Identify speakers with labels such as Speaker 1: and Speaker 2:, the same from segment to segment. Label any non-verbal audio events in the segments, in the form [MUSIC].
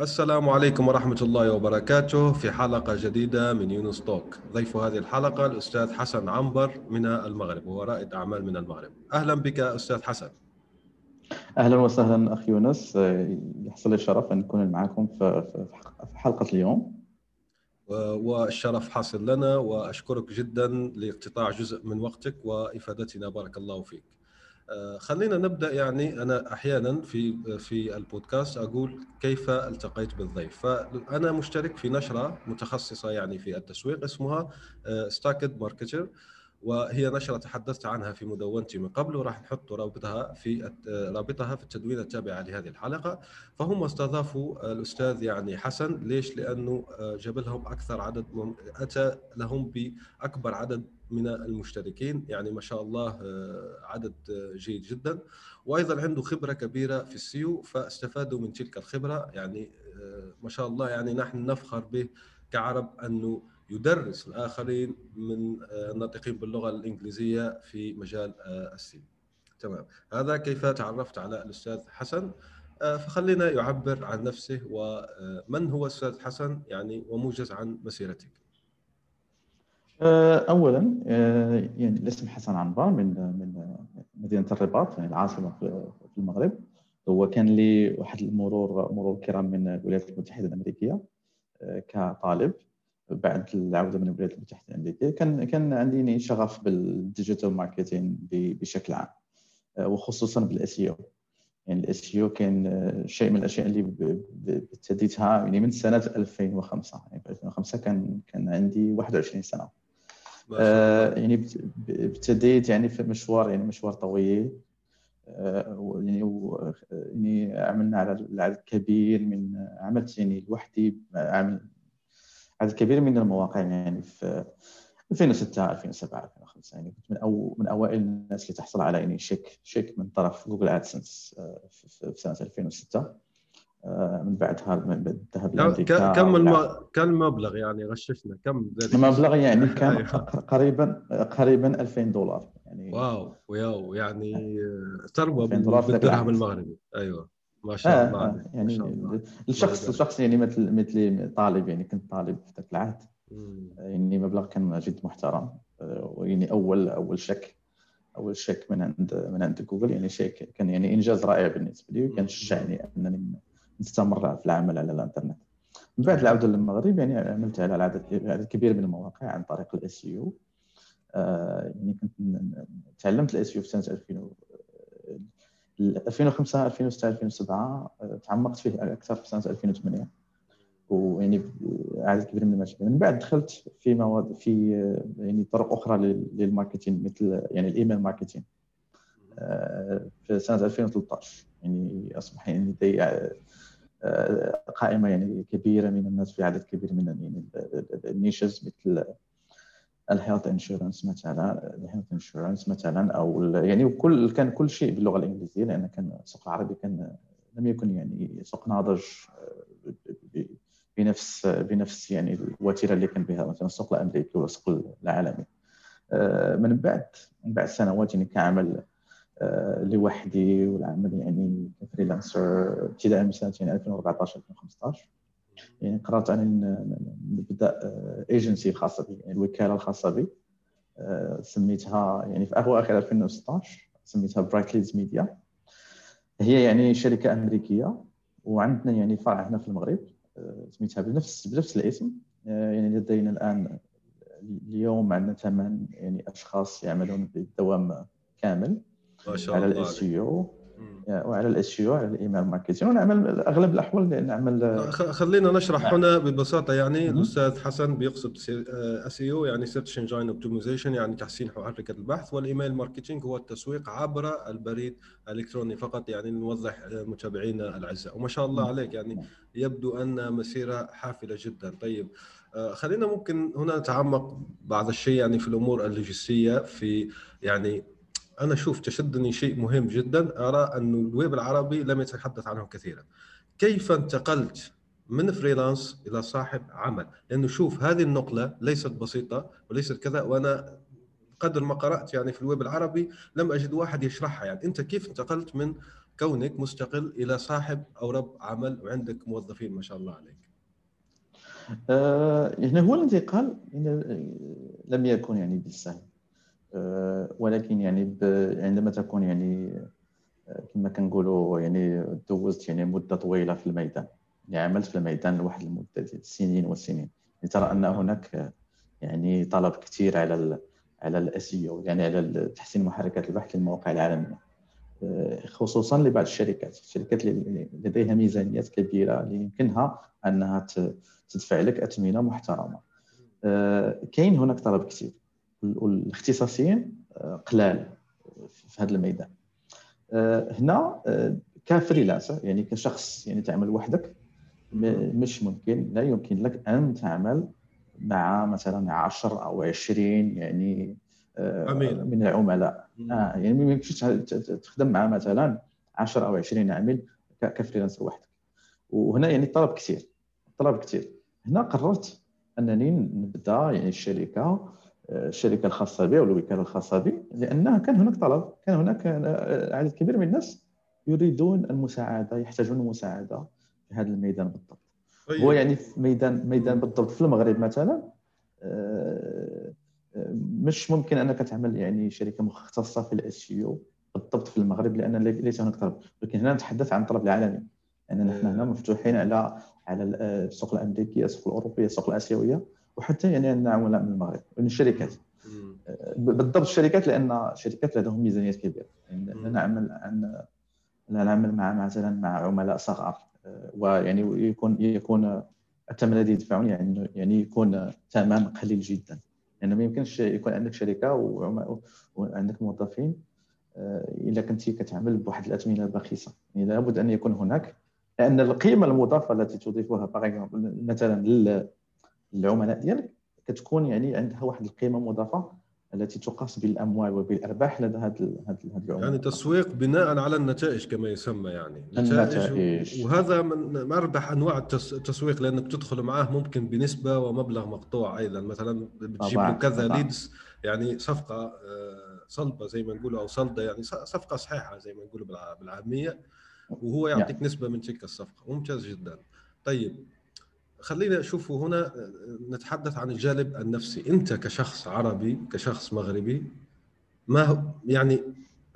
Speaker 1: السلام عليكم ورحمة الله وبركاته في حلقة جديدة من يونس توك. ضيف هذه الحلقة الأستاذ حسن عنبر من المغرب وهو رائد أعمال من المغرب. أهلا بك أستاذ حسن.
Speaker 2: أهلا وسهلا أخي يونس. يحصل لي الشرف أن نكون معكم في حلقة اليوم.
Speaker 1: والشرف حاصل لنا وأشكرك جدا لاقتطاع جزء من وقتك وإفادتنا. بارك الله فيك. خلينا نبدأ يعني أنا أحيانا في في البودكاست أقول كيف التقيت بالضيف. فأنا مشترك في نشرة متخصصة يعني في التسويق اسمها Stacked آه، Marketer وهي نشرة تحدثت عنها في مدونتي من قبل وراح نحط رابطها في رابطها في التدوين التابعة لهذه الحلقة. فهم استضافوا الأستاذ يعني حسن. ليش؟ لأنه آه، جاب لهم أكثر عدد أتى لهم بأكبر عدد من المشتركين. يعني ما شاء الله آه، عدد جيد جدا. وأيضا عنده خبرة كبيرة في ال SEO فاستفادوا من تلك الخبرة. يعني آه، ما شاء الله يعني نحن نفخر به كعرب أنه يدرس الآخرين من آه، الناطقين باللغة الإنجليزية في مجال السيو تمام. هذا كيف تعرفت على الأستاذ حسن؟ فخلينا يعبر عن نفسه ومن هو الأستاذ حسن يعني وموجز عن مسيرتك.
Speaker 2: آه، اولا آه، يعني الاسم حسن عنبر من من مدينة الرباط يعني العاصمة في المغرب. هو كان لي واحد المرور مرور كرام من الولايات المتحدة الأمريكية آه، كطالب. بعد العودة من الولايات المتحدة الأمريكية كان كان عندي شغف بال digital marketing بشكل عام وخصوصا بال SEO يعني ال SEO كان شيء من الأشياء اللي ابتديتها يعني من سنة 2005 يعني في 2005 كان كان عندي 21 سنة. آه يعني ابتديت يعني في مشوار يعني مشوار طويل آه يعني يعني عملنا على العدد كبير من عملت يعني لوحدي عمل عدد كبير من المواقع يعني في 2006 2007 2005 يعني كنت من أو من أوائل الناس اللي تحصل على يعني شيك شيك من طرف Google AdSense آه، في سنة 2006 آه، من بعدها الذهب
Speaker 1: لأمريكا كم الم... كم المبلغ يعني غششنا؟ كم
Speaker 2: المبلغ يعني [LAUGHS] كان أيوة. قريبا قريبا 2000 دولار. يعني
Speaker 1: wow wow يعني ثروة بالدرهم المغربي. أيوه. ما شاء آه الله
Speaker 2: آه يعني الله. الشخص الشخص يعني مثل مثلي طالب يعني كنت طالب في ذاك العهد يعني مبلغ كان جد محترم. آه، يعني اول أول شك أول شيك من عند من عند جوجل يعني شيك كان يعني إنجاز رائع بالنسبة لي وكان شجعني أنني نستمر في العمل على الإنترنت. من بعد العودة للمغرب يعني عملت على عدد عدد كبير من المواقع عن طريق ال SEO يعني كنت تعلمت ال SEO في سنة 2000 2005 2006 2007 تعمقت فيه أكثر في سنة 2008 ويعني عدد كبير من المشاريع من بعد دخلت في مواد في يعني طرق أخرى لل marketing مثل يعني ال email marketing آه، في سنة 2013 يعني أصبح يعني لدي قائمة يعني كبيرة من الناس في عدد كبير من يعني ال niches مثل ال health insurance مثلا ال health insurance مثلا أو يعني كل كان كل شيء باللغة الإنجليزية لأن كان السوق العربي كان لم يكن يعني سوق ناضج آه، بنفس بنفس يعني الوتيرة اللي كان بها مثلا السوق الأمريكي ولا السوق العالمي. آه، من بعد من بعد سنوات يعني كعمل آه، لوحدي والعمل يعني ك freelancer ابتداء من سنة 2014 2015 يعني قررت ان نبدأ ايجنسي خاصة بي يعني الوكالة الخاصة بي. آه، سميتها يعني في اواخر 2016 سميتها Bright Leads Media هي يعني شركة أمريكية وعندنا يعني فرع هنا في المغرب آه، سميتها بنفس بنفس الاسم. يعني لدينا الآن اليوم عندنا ثمان يعني أشخاص يعملون بالدوام كامل ما شاء على ال SEO وعلى ال SEO على ال email marketing ونعمل أغلب الأحوال نعمل
Speaker 1: خلينا نشرح نعم. هنا ببساطة يعني. الأستاذ حسن بيقصد SEO يعني search engine optimization يعني تحسين محركات البحث. وال email marketing هو التسويق عبر البريد الإلكتروني فقط يعني نوضح متابعينا الأعزاء. وما شاء الله عليك يعني يبدو أن مسيرة حافلة جدا. طيب آه، خلينا ممكن هنا نتعمق بعض الشيء يعني في الأمور اللوجستية في يعني أنا أشوف تشدني شيء مهم جدا أرى أن الويب العربي لم يتحدث عنه كثيرا. كيف انتقلت من freelance إلى صاحب عمل؟ لأنه شوف هذه النقلة ليست بسيطة وليست كذا وأنا قدر ما قرأت يعني في الويب العربي لم أجد واحد يشرحها. يعني أنت كيف انتقلت من كونك مستقل إلى صاحب أو رب عمل وعندك موظفين ما شاء الله عليك؟
Speaker 2: آه يعني هو الانتقال لم يكن يعني بالسهل. ولكن يعني عندما تكون يعني آه، كما كنقولوا يعني دوزت يعني مدة طويلة في الميدان يعني عملت في الميدان لواحد المدة سنين وسنين يعني ترى أن هناك يعني طلب كثير على على الأسيو يعني على تحسين محركات البحث للمواقع العالمية. آه، خصوصا لبعض الشركات. الشركات اللي لديها ميزانيات كبيرة اللي يمكنها أنها تدفع لك اثمنه محترمة. كاين هناك طلب كثير. والاختصاصيين آه، قلال في هذا الميدان. آه، هنا آه، كفريلانسر يعني كشخص يعني تعمل وحدك مش ممكن لا يمكن لك أن تعمل مع مثلا 10 أو 20 يعني عميل. من العملاء. آه يعني ما يمكنش تخدم مع مثلا 10 أو 20 عامل ك freelancer وحدك. وهنا يعني الطلب كثير الطلب كثير. هنا قررت أنني نبدأ يعني الشركة الشركة الخاصة بي أو الوكالة الخاصة بي لانها كان هناك طلب كان هناك عدد كبير من الناس يريدون المساعدة يحتاجون المساعده في هذا الميدان بالضبط. طيب. هو يعني في ميدان ميدان بالضبط في المغرب مثلا آه، مش ممكن أنك تعمل يعني شركة مختصة في ال SEO بالضبط في المغرب لأن ليس هناك طلب. لكن هنا نتحدث عن الطلب العالمي. يعني نحن هنا مفتوحين على على السوق الامريكيه السوق الاوروبيه السوق الآسيوية. وحتى يعني عندنا عملاء من المغرب من الشركات. بالضبط الشركات لأن الشركات لديهم ميزانيات كبيرة. يعني نعمل عن نعمل مع مثلا مع عملاء صغار ويعني يكون يكون الثمن الذي يدفعون يعني يعني يكون ثمن قليل جدا. لأن يعني ما يمكنش يكون عندك شركة وعندك موظفين إلا كنتي كتعمل بواحد الاثمنه باخسه يعني لابد أن يكون هناك لأن القيمة المضافة التي تضيفها مثلا العملاء ديالك كتكون يعني عندها واحد القيمة مضافة التي تقاس بالأموال وبالأرباح لدى هذا
Speaker 1: العملاء. يعني تسويق بناء على النتائج كما يسمى يعني. النتائج. وهذا من أربح أنواع التسويق لأنك تدخل معاه ممكن بنسبة ومبلغ مقطوع أيضا. مثلا بتجيب له كذا ليدز يعني صفقة آه، صلبة زي ما نقولوا أو صلدة يعني صفقة صحيحة زي ما نقولوا بالعامية وهو يعطيك نسبة من تلك الصفقة. ممتاز جدا. طيب خلينا نشوفه هنا نتحدث عن الجانب النفسي. أنت كشخص عربي كشخص مغربي ما هو يعني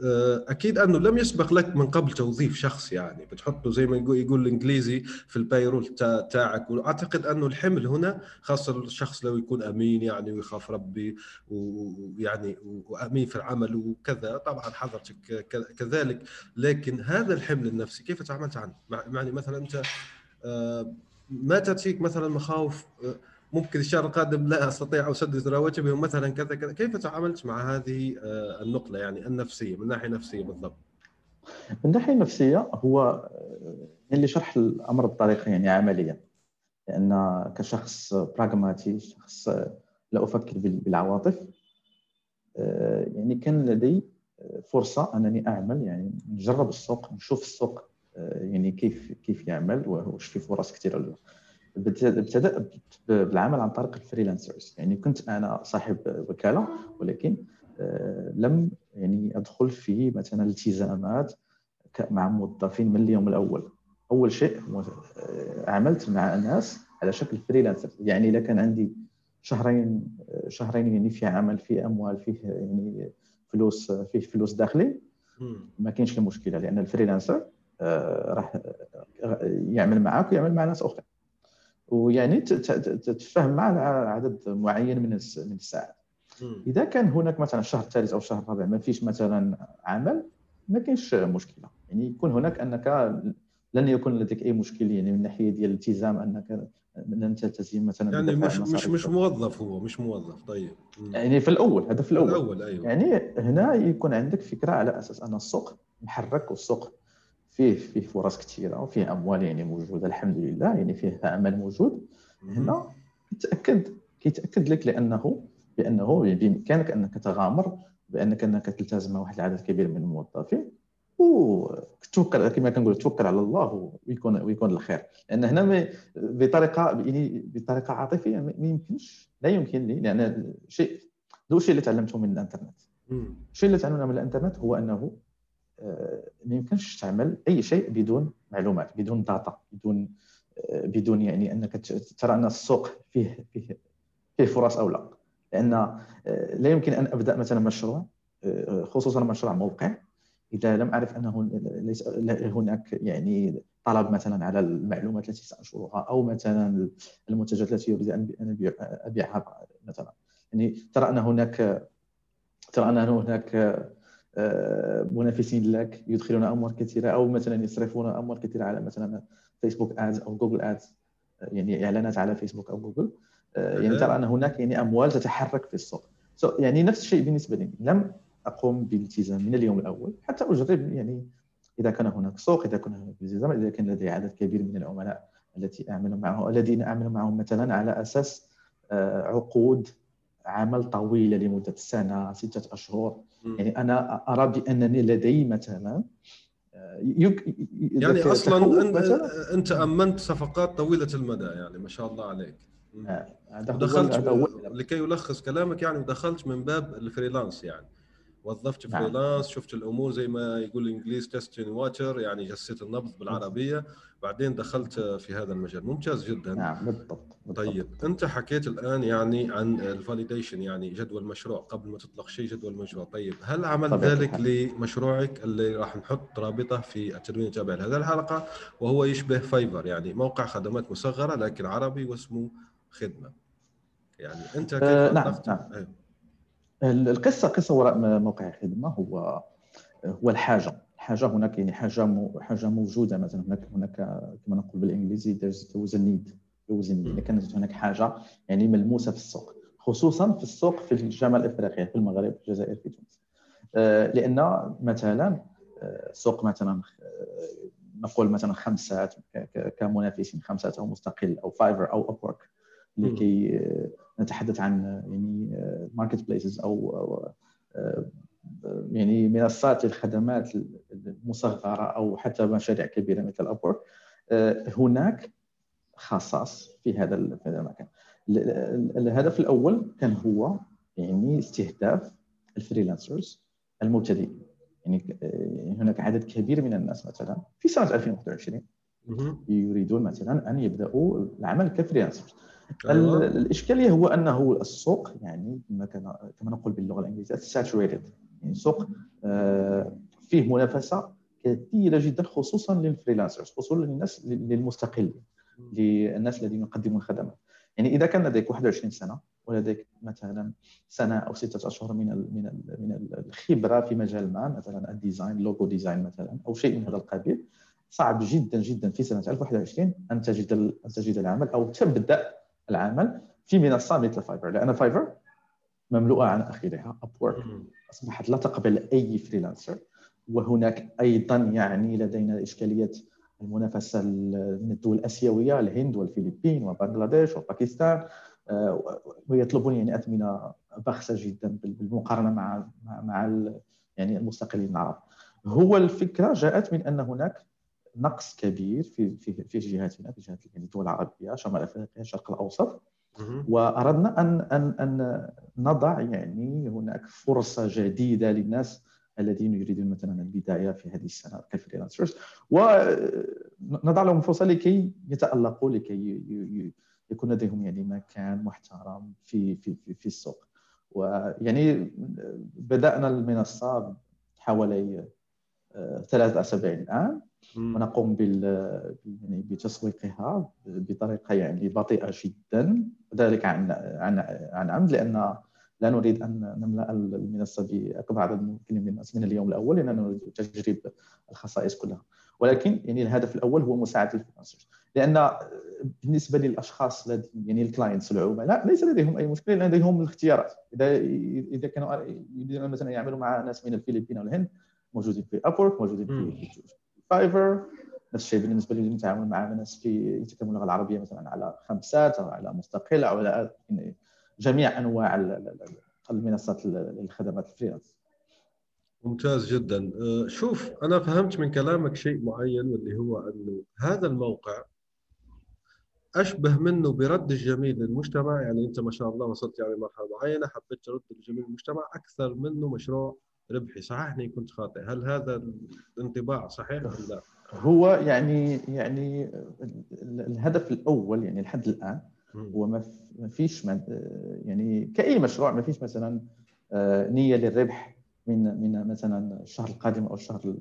Speaker 1: آه، أكيد أنه لم يسبق لك من قبل توظيف شخص يعني. بتحطه زي ما يقول, يقول الإنجليزي في البايرول تاعك. وأعتقد أنه الحمل هنا خاصة الشخص لو يكون أمين يعني ويخاف ربي ويعني وأمين في العمل وكذا طبعا حضرتك كذلك. لكن هذا الحمل النفسي كيف تعاملت عنه؟ يعني مثلا أنت آه، ما تاتيك مثلا مخاوف آه، ممكن الشهر القادم لا أستطيع أسدد رواتبهم مثلا كذا كذا كيف تعاملت مع هذه آه، النقلة يعني النفسية من ناحية نفسية بالضبط؟
Speaker 2: من ناحية نفسية هو آه، اللي شرح الأمر بطريقه يعني عمليه لأن كشخص براغماتي شخص لا أفكر بالعواطف يعني كان لدي فرصة أنني أعمل يعني نجرب السوق نشوف السوق يعني كيف كيف يعمل واش في فرص كثيره ابتدأ بالعمل عن طريق الفريلانسرز. يعني كنت أنا صاحب وكالة ولكن آه، لم يعني أدخل في مثلا التزامات مع موظفين من اليوم الأول. أول شيء آه، عملت مع الناس على شكل freelancer يعني إذا كان عندي شهرين شهرين يعني في عمل فيه أموال فيه يعني فلوس فيه فلوس داخلي ما كاينش المشكلة لأن ال freelancer آه، راح آه، يعمل معك ويعمل مع ناس اخرين ويعني تتفاهم مع عدد معين من من الساعات. إذا كان هناك مثلا الشهر الثالث أو الشهر الرابع ما فيش مثلا عمل ما كاينش مشكلة. يعني يكون هناك أنك لن يكون لديك أي مشكل يعني من ناحية ديال الالتزام أنك لن تلتزم مثلا
Speaker 1: يعني مش مش مش موظف هو مش موظف. طيب.
Speaker 2: يعني في الأول هذا في الأول,
Speaker 1: في الأول أيوة.
Speaker 2: يعني هنا يكون عندك فكرة على أساس أن السوق محرك والسوق فيه فيه فرص كثيره وفيه أموال يعني موجودة الحمد لله يعني فيه عمل موجود. هنا كيتأكد كيتأكد لك لأنه بانه بإمكانك أنك تغامر بأنك أنك تلتزم واحد العدد كبير من الموظفين وتوكل كما كنقول توكل على الله ويكون ويكون الخير. لأن هنا بطريقة يعني بطريقة عاطفية ما يمكنش لا يمكن لي لأن شيء ذو الشيء اللي تعلمته من الإنترنت. الشيء اللي تعلمناه من الإنترنت هو أنه ما يمكنش تعمل أي شيء بدون معلومات بدون داتا بدون آه، بدون يعني أنك ترى أن السوق فيه فيه فيه فرص أو لا. لأن آه، لا يمكن أن أبدأ مثلا مشروع خصوصا مشروع موقع. إذا لم أعرف أنه ليس هناك يعني طلب مثلا على المعلومات التي سأنشرها أو مثلا المنتجات التي اريد أن أبيعها مثلا. يعني ترى أن هناك ترى أن هناك آه، منافسين لك يدخلون اموال كثيرة أو مثلا يصرفون اموال كثيرة على مثلا Facebook Ads أو Google Ads يعني إعلانات على فيسبوك أو جوجل آه، يعني ترى أن هناك يعني أموال تتحرك في السوق. يعني نفس الشيء بالنسبة لي. لم أقوم بالالتزام من اليوم الأول حتى أجرب يعني إذا كان هناك سوق إذا كان هناك التزام إذا كان لدي عدد كبير من العملاء التي أعمل معهم الذين أعمل معهم مثلا على أساس آه، عقود عمل طويله لمدة سنة ستة أشهر. يعني أنا أرى بأنني لدي مثلا
Speaker 1: آه، يك... يعني أصلا انت, مثلاً. أنت أمنت صفقات طويلة المدى يعني ما شاء الله عليك. آه، دخلت لكي يلخص كلامك يعني ودخلت من باب ال freelance يعني. وظفت نعم. freelance شفت الأمور زي ما يقول الإنجليز testing water يعني جسيت النبض بالعربية بعدين دخلت في هذا المجال ممتاز جدا
Speaker 2: نعم بالضبط,
Speaker 1: بالضبط. طيب أنت حكيت الآن يعني عن ال validation يعني جدوى المشروع قبل ما تطلق شيء جدوى المشروع طيب هل عملت ذلك لمشروعك اللي راح نحط رابطه في التدوين التابع لهذه الحلقة وهو يشبه فايفر يعني موقع خدمات مصغرة لكن عربي واسمه خدمة يعني أنت كيف
Speaker 2: أه نعم, نعم. أيوه. القصة قصة وراء موقع الخدمة هو هو الحاجة. الحاجة هناك يعني حاجة حاجة موجودة مثلا هناك هناك كما نقول بالإنجليزي a need يعني كانت هناك حاجة يعني ملموسة في السوق خصوصا في السوق في الشمال افريقيا في المغرب في الجزائر في تونس. آه، لأن مثلا آه، سوق مثلا آه، نقول مثلا خمسات كمنافسين خمسات أو مستقل أو Fiverr أو Upwork لكي نتحدث عن يعني marketplaces أو آه، يعني منصات الخدمات المصغرة أو حتى مشاريع كبيرة مثل Upwork آه، هناك خصاص في هذا في هذا المكان. الهدف الأول كان هو يعني استهداف ال freelancers المبتدئين. يعني آه، هناك عدد كبير من الناس مثلا في سنة 2021 يريدون مثلا أن يبدأوا العمل ك freelancers أيوة. الاشكاليه هو أنه السوق يعني كما كما نقول باللغة الإنجليزية saturated يعني سوق آه، فيه منافسة كثيرة جدا خصوصا لل freelancers خصوصا للناس للمستقلين للناس الذين يقدمون خدمات يعني إذا كان لديك 21 سنة ولديك مثلا سنة أو ستة أشهر من ال من ال من الخبرة في مجال ما مثلا ال design logo design مثلا أو شيء من هذا القبيل صعب جدا جدا في سنة 2021 أن تجد أن تجد العمل أو تبدأ العمل في منصة مثل فايفر لأن فايفر مملوءة عن اخرها ابورك أصبحت لا تقبل أي freelancer وهناك أيضا يعني لدينا إشكالية المنافسة من الدول الآسيوية الهند والفلبين وبنغلاديش وباكستان. آه، ويطلبون يعني أثمنة بخسة جدا بالمقارنة مع مع يعني المستقلين العرب. هو الفكرة جاءت من أن هناك نقص كبير في في في جهاتنا في جهة يعني الدول العربية شمال أفريقيا الشرق الأوسط. وأردنا أن أن أن نضع يعني هناك فرصة جديدة للناس الذين يريدون مثلا البداية في هذه السنة كفريلانسرز. ونضع لهم فرصة لكي يتألقوا لكي يكون لديهم يعني مكان محترم في في في, في السوق. ويعني بدأنا المنصة حوالي ثلاث اسابيع الان ونقوم بال يعني بتسويقها بطريقة يعني بطيئة جدا. ذلك عن عن عن عمد لأن لا نريد أن نملأ المنصة بأكبر عدد ممكن من الناس من اليوم الأول لأننا نريد تجريب الخصائص كلها. ولكن يعني الهدف الأول هو مساعدة ال freelancers لأن بالنسبة للأشخاص يعني ال clients العملاء ليس لديهم أي مشكلة لديهم الاختيارات. اذا إذا كانوا يريدون مثلا يعملوا مع ناس من الفلبين أو الهند موجودين في ابورك موجودين في فايفر نفس الشيء بالنسبة للتعامل مع ناس في يتكلمون اللغة العربية مثلا على خمسات أو على مستقل أو على يعني جميع أنواع المنصات للخدمات الفريلانس.
Speaker 1: ممتاز جدا. أه، شوف أنا فهمت من كلامك شيء معين واللي هو إنه هذا الموقع أشبه منه برد الجميل للمجتمع. يعني أنت ما شاء الله وصلت يعني مرحلة معينة حبيت ترد الجميل للمجتمع أكثر منه مشروع ربحي صححني كنت خاطئ؟ هل هذا الانطباع صحيح أم لا؟
Speaker 2: هو يعني يعني الهدف الأول يعني لحد الآن هو ما فيش يعني كأي مشروع ما فيش مثلا آه، نية للربح من من مثلا الشهر القادم أو الشهر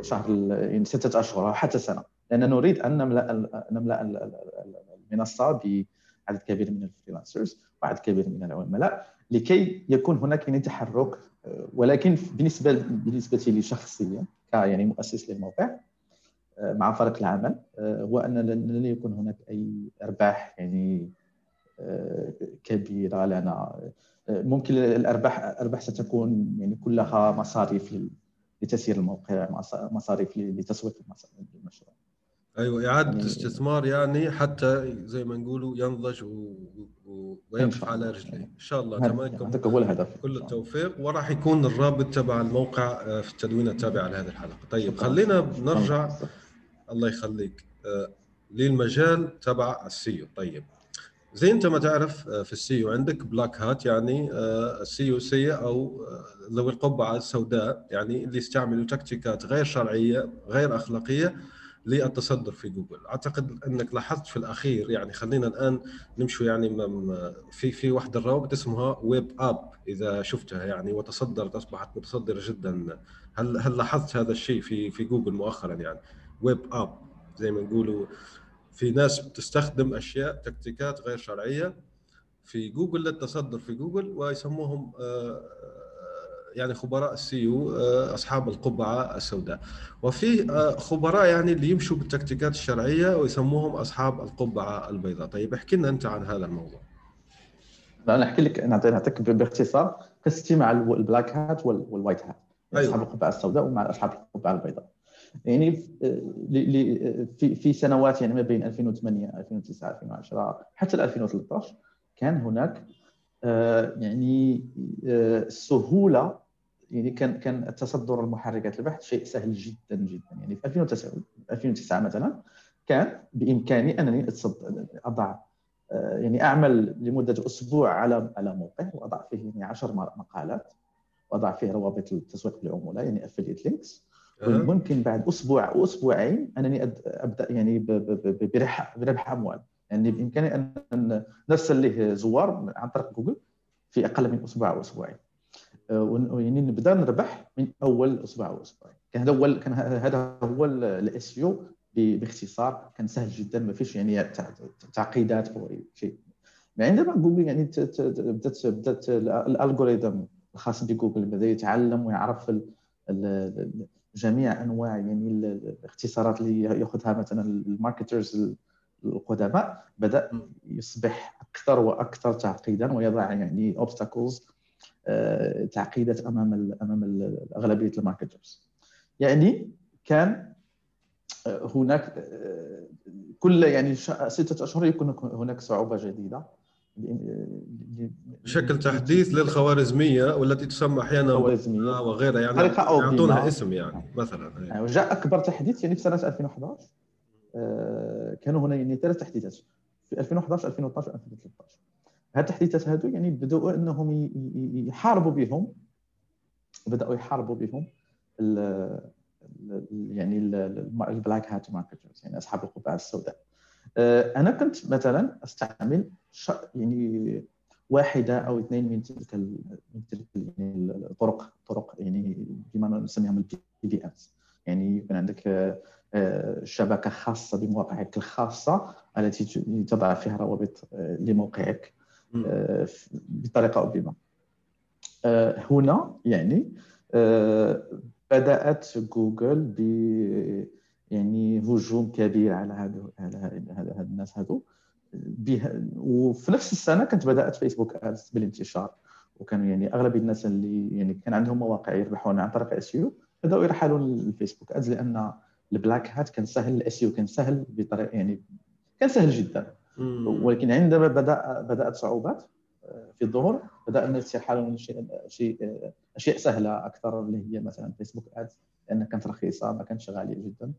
Speaker 2: شهر يعني ستة أشهر أو حتى سنة. لأن نريد أن نملأ نملأ المنصة بعدد كبير من الفريلانسرز وعدد كبير من العملاء لكي يكون هناك يعني تحرك ولكن بالنسبة بالنسبة لي شخصيا كيعني مؤسس للموقع آه، مع فريق العمل آه، هو أن لن يكون هناك أي أرباح يعني كبيرة لنا. ممكن الأرباح الأرباح ستكون يعني كلها مصاريف لتسيير الموقع مصاريف لتسويق المشروع.
Speaker 1: أيوه إعادة يعني استثمار يعني حتى زي ما نقولوا ينضج و... و... ويقف على رجليه. إن شاء الله
Speaker 2: تمام. هذا هو الهدف.
Speaker 1: كل التوفيق. وراح يكون الرابط تبع الموقع آه، في التدوين التابع لهذه الحلقة. طيب خلينا نرجع. الله يخليك. آه، للمجال تبع ال SEO. طيب زي أنت ما تعرف آه، في ال SEO عندك black hat يعني ال SEO سيء أو ذوي القبعة السوداء يعني اللي يستعملوا تكتيكات غير شرعية غير أخلاقية للتصدر في جوجل. أعتقد إنك لاحظت في الأخير يعني خلينا الآن نمشي يعني في في واحدة الروابط اسمها web app إذا شفتها يعني وتصدرت أصبحت متصدرة جدا. هل هل لاحظت هذا الشيء في في جوجل مؤخرا يعني؟ web app زي ما نقولوا في ناس بتستخدم أشياء تكتيكات غير شرعية في جوجل للتصدر في جوجل ويسموهم آه، يعني خبراء ال SEO آه، أصحاب القبعة السوداء. وفي آه، خبراء يعني اللي يمشوا بالتكتيكات الشرعية ويسموهم أصحاب القبعة البيضاء. طيب احكي لنا أنت عن هذا الموضوع.
Speaker 2: أنا أحكي لك نعطيك باختصار. قصتي مع ال black hat وال white hat أيوة. أصحاب القبعة السوداء ومع أصحاب القبعة البيضاء. يعني في في سنوات يعني ما بين 2008 2009 2010 حتى 2013 كان هناك آه، يعني سهولة يعني كان كان التصدر المحركات البحث شيء سهل جدا جدا. يعني في 2009 2009 مثلا كان بإمكاني أنني أضع آه، يعني أعمل لمدة أسبوع على على موقع وأضع فيه يعني 10 مقالات وأضع فيه روابط التسويق للعملاء يعني affiliate links ممكن بعد أسبوع أو أسبوعين أنني أبدأ يعني بربح بربح أموال. يعني بإمكاني ان نرسل له زوار عن طريق جوجل في أقل من أسبوع أو أسبوعين. يعني نبدأ نربح من أول أسبوع أو أسبوعين. كان هذا هو كان هذا هو ال SEO باختصار. كان سهل جدا ما فيش يعني تعقيدات أو شيء. عندما جوجل يعني بدات بدأت ال algorithm الخاص بجوجل بدا يتعلم ويعرف جميع أنواع يعني الاختصارات اللي يأخذها مثلا ال marketers القدماء بدأ يصبح أكثر وأكثر تعقيدا ويضع يعني obstacles آه، تعقيدات أمام أمام أغلبية ال marketers يعني كان آه، هناك آه، كل يعني ستة أشهر يكون هناك صعوبة جديدة.
Speaker 1: بشكل تحديث للخوارزمية والتي تسمى أحيانا خوارزمية. وغيرها يعني يعطونها اسم يعني مثلا
Speaker 2: وجاء أكبر تحديث يعني في سنة 2011 كانوا هنا يعني ثلاث تحديثات. في 2011 2012 2013 هاد التحديثات هادو يعني بداوا أنهم يحاربوا بهم. بداوا يحاربوا بهم ال يعني ال black hat marketers يعني أصحاب القبعة السوداء. آه، أنا كنت مثلا أستعمل يعني واحدة أو اثنين من تلك من تلك يعني الطرق طرق يعني بما نسميهم ال PBNs يعني يكون عندك شبكة خاصة بمواقعك الخاصة التي تضع فيها روابط آه، لموقعك آه، بطريقة أو بأخرى. هنا يعني بدأت جوجل ب يعني هجوم كبير على هذا على هذا الناس هذو. وفي نفس السنة كنت بدأت Facebook ads بالانتشار. وكانوا يعني أغلب الناس اللي يعني كان عندهم مواقع يربحون عن طريق SEO بدأوا يرحلوا لل Facebook ads لأن ال black hat كان سهل ال SEO كان سهل بطريقه يعني كان سهل جدا. ولكن عندما بدا بدأت صعوبات آه، في الظهور بدأ الناس يرحلون شيء شيء اشياء سهله أكثر اللي هي مثلا Facebook ads لانها كانت رخيصة ما كانتش غالية جدا.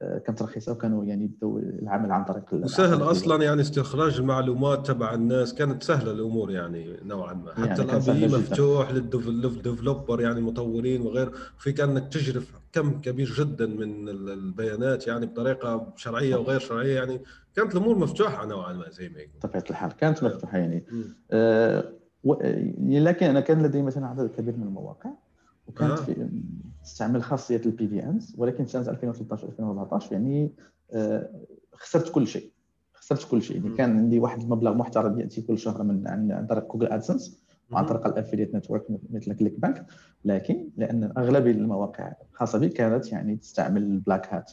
Speaker 2: كانت رخيصة وكانوا يعني يبدوا العمل عن طريق
Speaker 1: وسهل أصلا يعني استخراج المعلومات تبع الناس. كانت سهلة الأمور يعني نوعا ما. حتى يعني الأبي مفتوح لل developer يعني مطورين وغير. فيك إنك تجرف كم كبير جدا من البيانات يعني بطريقة شرعية وغير شرعية يعني. كانت الأمور مفتوحة نوعا ما زي ما يقول
Speaker 2: بطبيعه الحال. كانت مفتوحة يعني. آه لكن أنا كان لدي مثلا عدد كبير من المواقع. وكانت آه. في تستعمل خاصية ال PBNs ولكن سنة 2013 2014 يعني آه، خسرت كل شيء. خسرت كل شيء. يعني كان عندي واحد المبلغ محترم يأتي كل شهر من عن طريق Google AdSense وعن طريق ال affiliate network مثل ClickBank لكن لأن اغلب المواقع الخاصه بي كانت يعني تستعمل ال black hat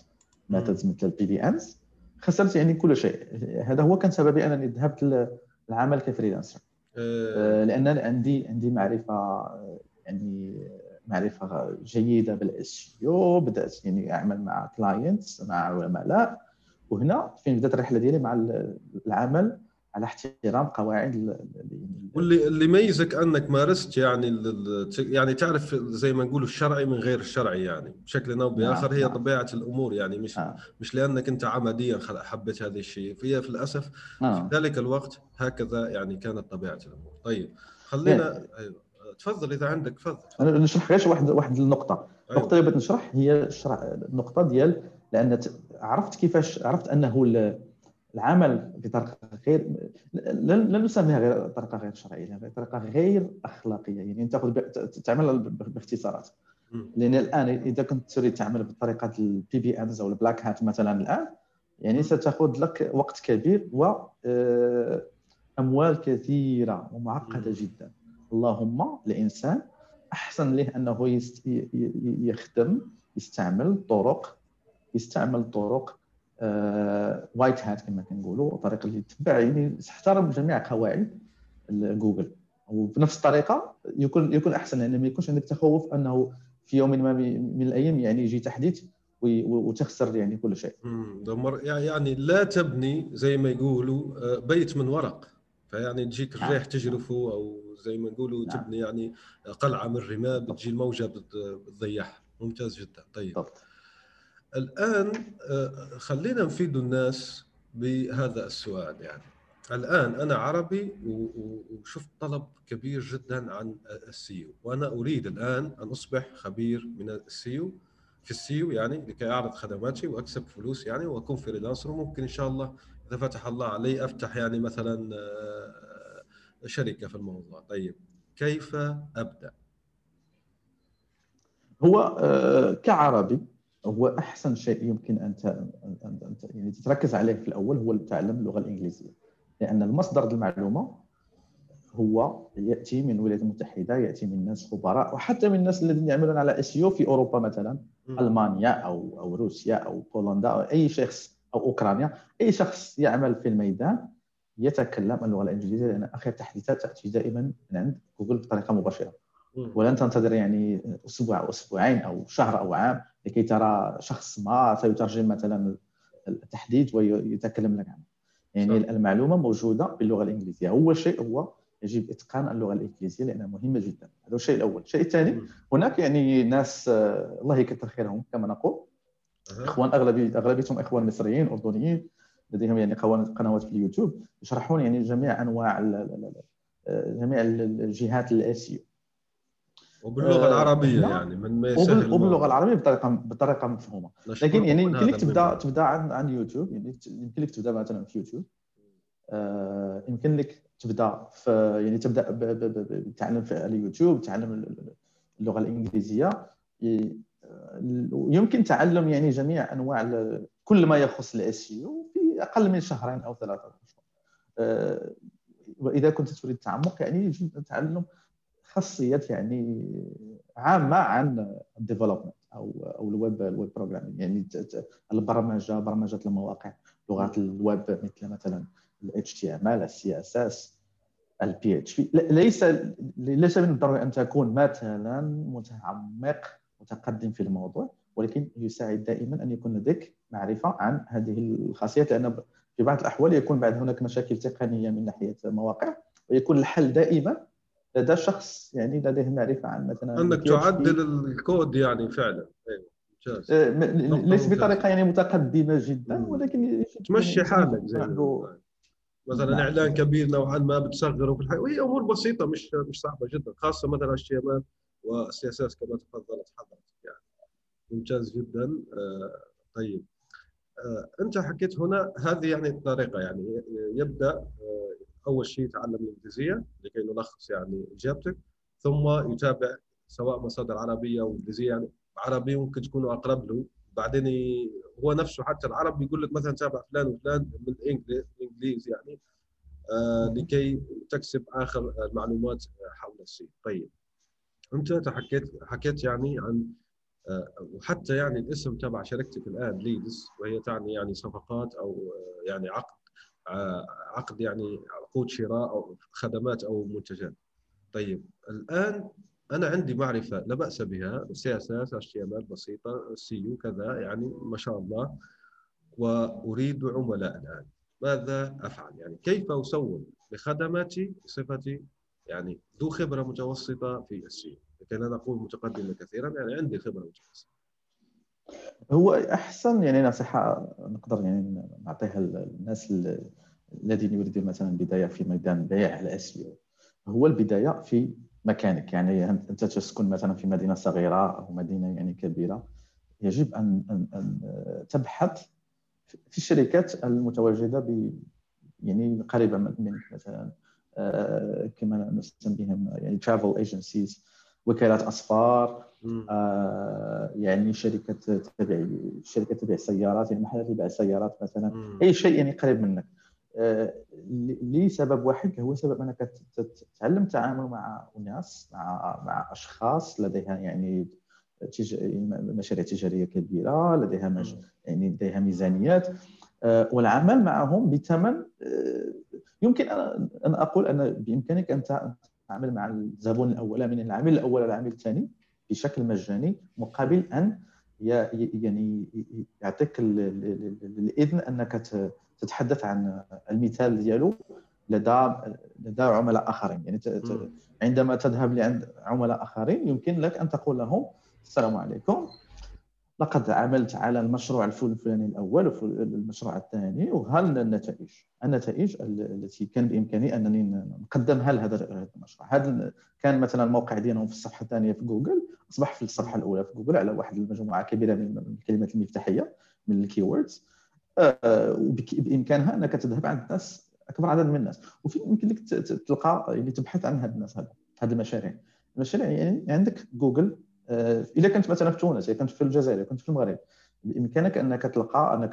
Speaker 2: methods مثل ال PBNs خسرت يعني كل شيء. هذا هو كان سببي أنني ذهبت للعمل ك freelancer. آه. لأن عندي عندي معرفة يعني معرفة جيدة بال SEO بدأت يعني أعمل مع clients مع عملاء وهنا فين بدأت الرحلة ديالي مع العمل على احترام قواعد
Speaker 1: واللي اللي يميزك أنك مارست يعني يعني تعرف زي ما نقولوا الشرعي من غير الشرعي يعني بشكل أو بآخر نعم. هي نعم. طبيعة الأمور يعني مش نعم. مش لأنك أنت عمديا حبيت هذا الشيء فهي في الأسف نعم. في ذلك الوقت هكذا يعني كانت طبيعة الأمور طيب خلينا يعني أيوه. تفضل إذا عندك تفضل.
Speaker 2: أنا نشرح غير واحد واحد النقطة. أيوة. النقطه اللي بغيت نشرح هي النقطه ديال لأن عرفت كيفاش عرفت أنه العمل بطريقه غير لن نسميها غير طريقة غير شرعية بطريقه غير أخلاقية. يعني تاخذ تعمل باختصارات. لأن الآن إذا كنت تريد تعمل بطريقة ال PBNs أو ال black hat مثلا الآن يعني ستاخذ لك وقت كبير و آه، أموال كثيرة ومعقدة جدا. اللهم الانسان أحسن له أنه. يخدم يستعمل طرق يستعمل طرق آه... white hat كما كنقولوا الطريقة اللي يتبع يعني يحترم جميع قواعد جوجل وبنفس الطريقة يكون يكون أحسن لأن ما يكونش عندك تخوف أنه في يوم ما من الأيام يعني يجي تحديث وتخسر يعني كل شيء.
Speaker 1: يعني لا تبني زي ما يقولوا آه، بيت من ورق فيعني تجيك الريح نعم. تجرفه أو زي ما نقولوا نعم. تبني يعني قلعة من الرمال بتجي الموجة بتضيعها. ممتاز جدا. طيب. طبعا. الآن آه، خلينا نفيد الناس بهذا السؤال يعني. الآن أنا عربي وشفت طلب كبير جدا عن ال SEO. وأنا أريد الآن أن أصبح خبير من ال SEO. في ال SEO يعني لكي أعرض خدماتي وأكسب فلوس يعني وأكون freelancer. وممكن إن شاء الله إذا فتح الله علي أفتح يعني مثلا آه، شركة في الموضوع. طيب كيف أبدأ؟
Speaker 2: هو آه، كعربي هو أحسن شيء يمكن أن ان يعني تتركز عليه في الأول هو تعلم اللغة الإنجليزية. لأن المصدر المعلومه هو يأتي من الولايات المتحده يأتي من ناس خبراء وحتى من الناس الذين يعملون على إس في أوروبا مثلا ألمانيا أو أو روسيا أو بولندا أو أي شخص. أو أوكرانيا. أي شخص يعمل في الميدان يتكلم اللغة الانجليزيه لأن اخر تحديثات تأتي دائما من عند جوجل بطريقة مباشرة. ولن تنتظر يعني أسبوع أو أسبوعين أو شهر أو عام لكي ترى شخص ما سيترجم مثلا التحديث ويتكلم لك عنه. يعني صح. المعلومة موجودة باللغة الإنجليزية. اول شيء هو يجب إتقان اللغة الإنجليزية لأنها مهمة جدا. هذا الشيء الأول. الشيء الثاني هناك يعني ناس آه، الله يكثر خيرهم كما نقول إخوان اغلبيه أغلبيتهم إخوان مصريين أردنيين لديهم يعني قنوات في اليوتيوب. يشرحون يعني جميع أنواع جميع الجهات الاس
Speaker 1: وباللغة العربية يعني من ما
Speaker 2: يسهل وباللغة العربية بطريقه بطريقة مفهومة. لكن يعني يمكن لك تبدا تبدأ عن عن يوتيوب. يعني يمكن لك تبدأ مثلا في يوتيوب. آه، يمكن لك تبدأ في يعني تبدأ بتعلم في اليوتيوب تعلم اللغة الإنجليزية. يمكن تعلم يعني جميع أنواع كل ما يخص الاس في أقل من شهرين أو ثلاثة. اشهر وإذا كنت تريد التعمق يعني يجب تعلم خاصيات يعني عامة عن ال development أو أو الويب ال web programming يعني البرمجة برمجة المواقع لغات الويب مثل مثلا ال HTML ال CSS ال PHP ليس ليس من الضروري أن تكون مثلا متعمق متقدم في الموضوع ولكن يساعد دائما أن يكون لديك معرفة عن هذه الخاصيات لأن في بعض الأحوال يكون بعد هناك مشاكل تقنية من ناحية المواقع ويكون الحل دائما لدى شخص يعني لديه معرفة عن مثلا
Speaker 1: أنك تعدل الكود يعني فعلا. أيوه
Speaker 2: ممتاز. آه، ليس بطريقة يعني متقدمة جدا ولكن
Speaker 1: تمشي حالك زي مثلا نعم. إعلان كبير نوعا ما بتصغره في الحياة وهي أمور بسيطة مش مش صعبة جدا خاصة مثلا اتش تي ام ال والسي إس إس كما تفضلت حضرتك يعني. ممتاز جدا. آه طيب. آه أنت حكيت هنا هذه يعني الطريقة يعني يبدأ آه أول شيء يتعلم الإنجليزية لكي نلخص يعني إجابتك ثم يتابع سواء مصادر عربية أو إنجليزية يعني. عربي ممكن تكونوا أقرب له. بعدين هو نفسه حتى العرب يقول لك مثلا تابع فلان وفلان من يعني. لكي تكسب آخر المعلومات حول الصين طيب. انت حكيت حكيت يعني عن آه وحتى يعني الاسم تبع شركتك الآن Leads وهي تعني يعني صفقات أو آه، يعني عقد آه، عقد يعني عقود شراء أو خدمات أو منتجات. طيب الآن أنا عندي معرفة لا بأس بها سي اس اس اتش تي إم بسيطة SEO كذا يعني ما شاء الله وأريد عملاء الآن. ماذا أفعل؟ يعني كيف اسوق لخدماتي بصفتي يعني ذو خبرة متوسطة في السي. لكي لا نقول متقدمه كثيرا يعني عندي خبرة متوسطة.
Speaker 2: هو أحسن يعني نصيحة نقدر يعني نعطيها للناس الذين يريدون مثلا البدايه في ميدان بيع الاسيو هو البداية في مكانك. يعني أنت تسكن مثلا في مدينة صغيرة أو مدينة يعني كبيرة. يجب أن أن, أن تبحث في الشركات المتواجدة ب يعني قريبه منك مثلا كما نسميهم يعني ترافل ايجنسيز وكالات أسفار. آه يعني شركة تبيع شركة تبيع سيارات يعني محلات تبيع سيارات مثلا. أي شيء يعني قريب منك. آه، لسبب واحد هو سبب أنك تتعلم التعامل مع اناس مع مع أشخاص لديها يعني مشاريع تجارية كبيرة لديها مج... يعني لديها ميزانيات. آه، والعمل معهم بثمن آه، يمكن ان أقول أن بإمكانك أن تعمل مع الزبون الأول من العميل الأول العميل الثاني بشكل مجاني مقابل أن يعني يعطيك الإذن أنك تتحدث عن المثال ديالو لدى لدى عملاء آخرين. يعني عندما تذهب لعند عملاء آخرين يمكن لك أن تقول لهم السلام عليكم. لقد عملت على المشروع الفلاني الأول والمشروع الثاني وها النتائج النتائج التي كان بإمكاني أنني نقدمها لهذا المشروع. هذا كان مثلا الموقع ديالهم في الصفحة الثانية في جوجل أصبح في الصفحة الأولى في جوجل على واحد المجموعة كبيرة من الكلمات المفتاحية من ال keywords. آه، بإمكانها أنك تذهب عند الناس أكبر عدد من الناس. وفي لك تلقى يعني تبحث عن هاد الناس هذه المشاريع. المشاريع يعني عندك جوجل إذا كنت مثلا في تونس إذا كنت في الجزائر إذا كنت في المغرب بإمكانك أنك تلقى أنك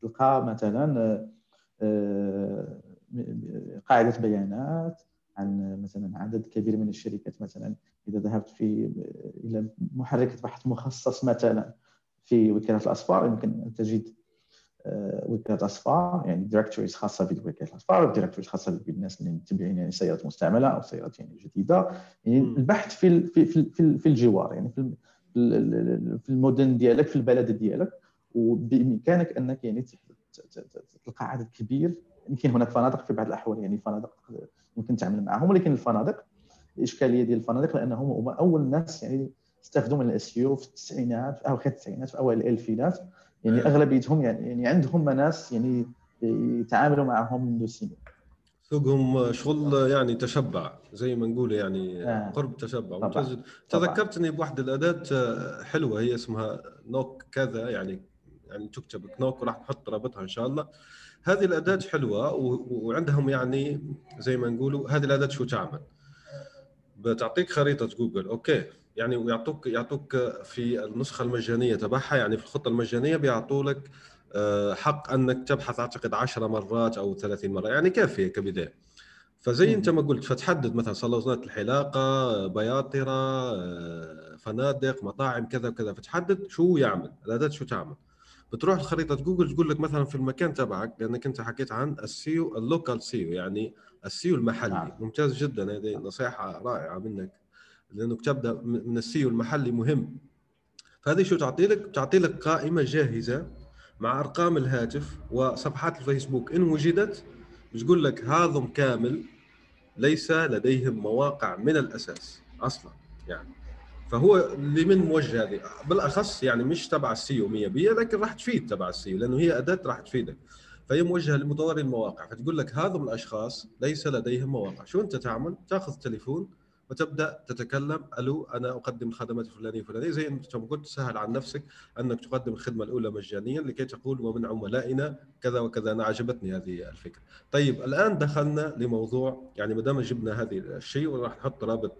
Speaker 2: تلقى مثلا آه، قاعدة بيانات عن مثلا عدد كبير من الشركات مثلا. إذا ذهبت في إلى محرك بحث مخصص مثلا في وكالة الأسفار يمكن أن تجد آه، وكالات اسفار يعني directories خاصة بوكالات الاسفار و directories خاصة بالناس اللي متبعين يعني سيارات مستعملة أو سيارات يعني جديدة. يعني البحث في في في, في الجوار يعني في في المدن ديالك في البلد ديالك. وبإمكانك أنك يعني تلقى عدد كبير. يمكن هناك فنادق في بعض الأحوال يعني فنادق يمكن تعمل معهم ولكن الفنادق الإشكالية ديال الفنادق لأنهم هم أول ناس يعني استفادوا من ال SEO في التسعينات في أواخر التسعينات في أوائل الألفينات. يعني إيه. أغلبيتهم يعني, يعني عندهم ناس يعني يتعاملوا معهم منذ سنين.
Speaker 1: سوقهم شغل يعني تشبع زي ما نقول يعني آه. قرب تشبع. ممتاز تذكرتني بواحدة الأداة حلوة هي اسمها نوك كذا يعني يعني تكتب نوك وراح نحط رابطها إن شاء الله. هذه الأداة حلوة وعندهم يعني زي ما نقولوا هذه الأداة شو تعمل؟ بتعطيك خريطة جوجل okay. يعني ويعطوك يعطوك في النسخة المجانية تبعها يعني في الخطة المجانية بيعطوا لك آه، حق أنك تبحث أعتقد 10 مرات أو 30 مرة يعني كافية كبداية. فزي أنت ما قلت فتحدد مثلا صالونات الحلاقة بياطرة آه، فنادق مطاعم كذا وكذا فتحدد شو يعمل الاداه شو تعمل. بتروح لخريطه جوجل تقول لك مثلا في المكان تبعك لأنك أنت حكيت عن ال SEO ال local SEO يعني ال SEO المحلي. نعم. ممتاز جدا هذه نصيحة رائعة منك. لانك تبدا من ال SEO المحلي مهم. فهذه شو تعطي لك؟ تعطي لك قائمة جاهزة مع أرقام الهاتف وصفحات الفيسبوك. إن وجدت بتقول لك هذم كامل ليس لديهم مواقع من الأساس أصلا يعني. فهو لمن موجه هذه. بالأخص يعني مش تبع ال SEO 100% لكن راح تفيد تبع ال SEO لأنه هي أداة راح تفيدك. فهي موجهة لمطوري المواقع. فتقول لك هذا الأشخاص ليس لديهم مواقع. شو أنت تعمل؟ تأخذ تليفون وتبدأ تتكلم ألو أنا أقدم الخدمات الفلانية الفلانيه زي ما قلت سهل عن نفسك أنك تقدم الخدمة الأولى مجانيا لكي تقول ومن عملائنا كذا وكذا أنا عجبتني هذه الفكرة. طيب الآن دخلنا لموضوع يعني ما دام جبنا هذه الشيء وراح نحط رابط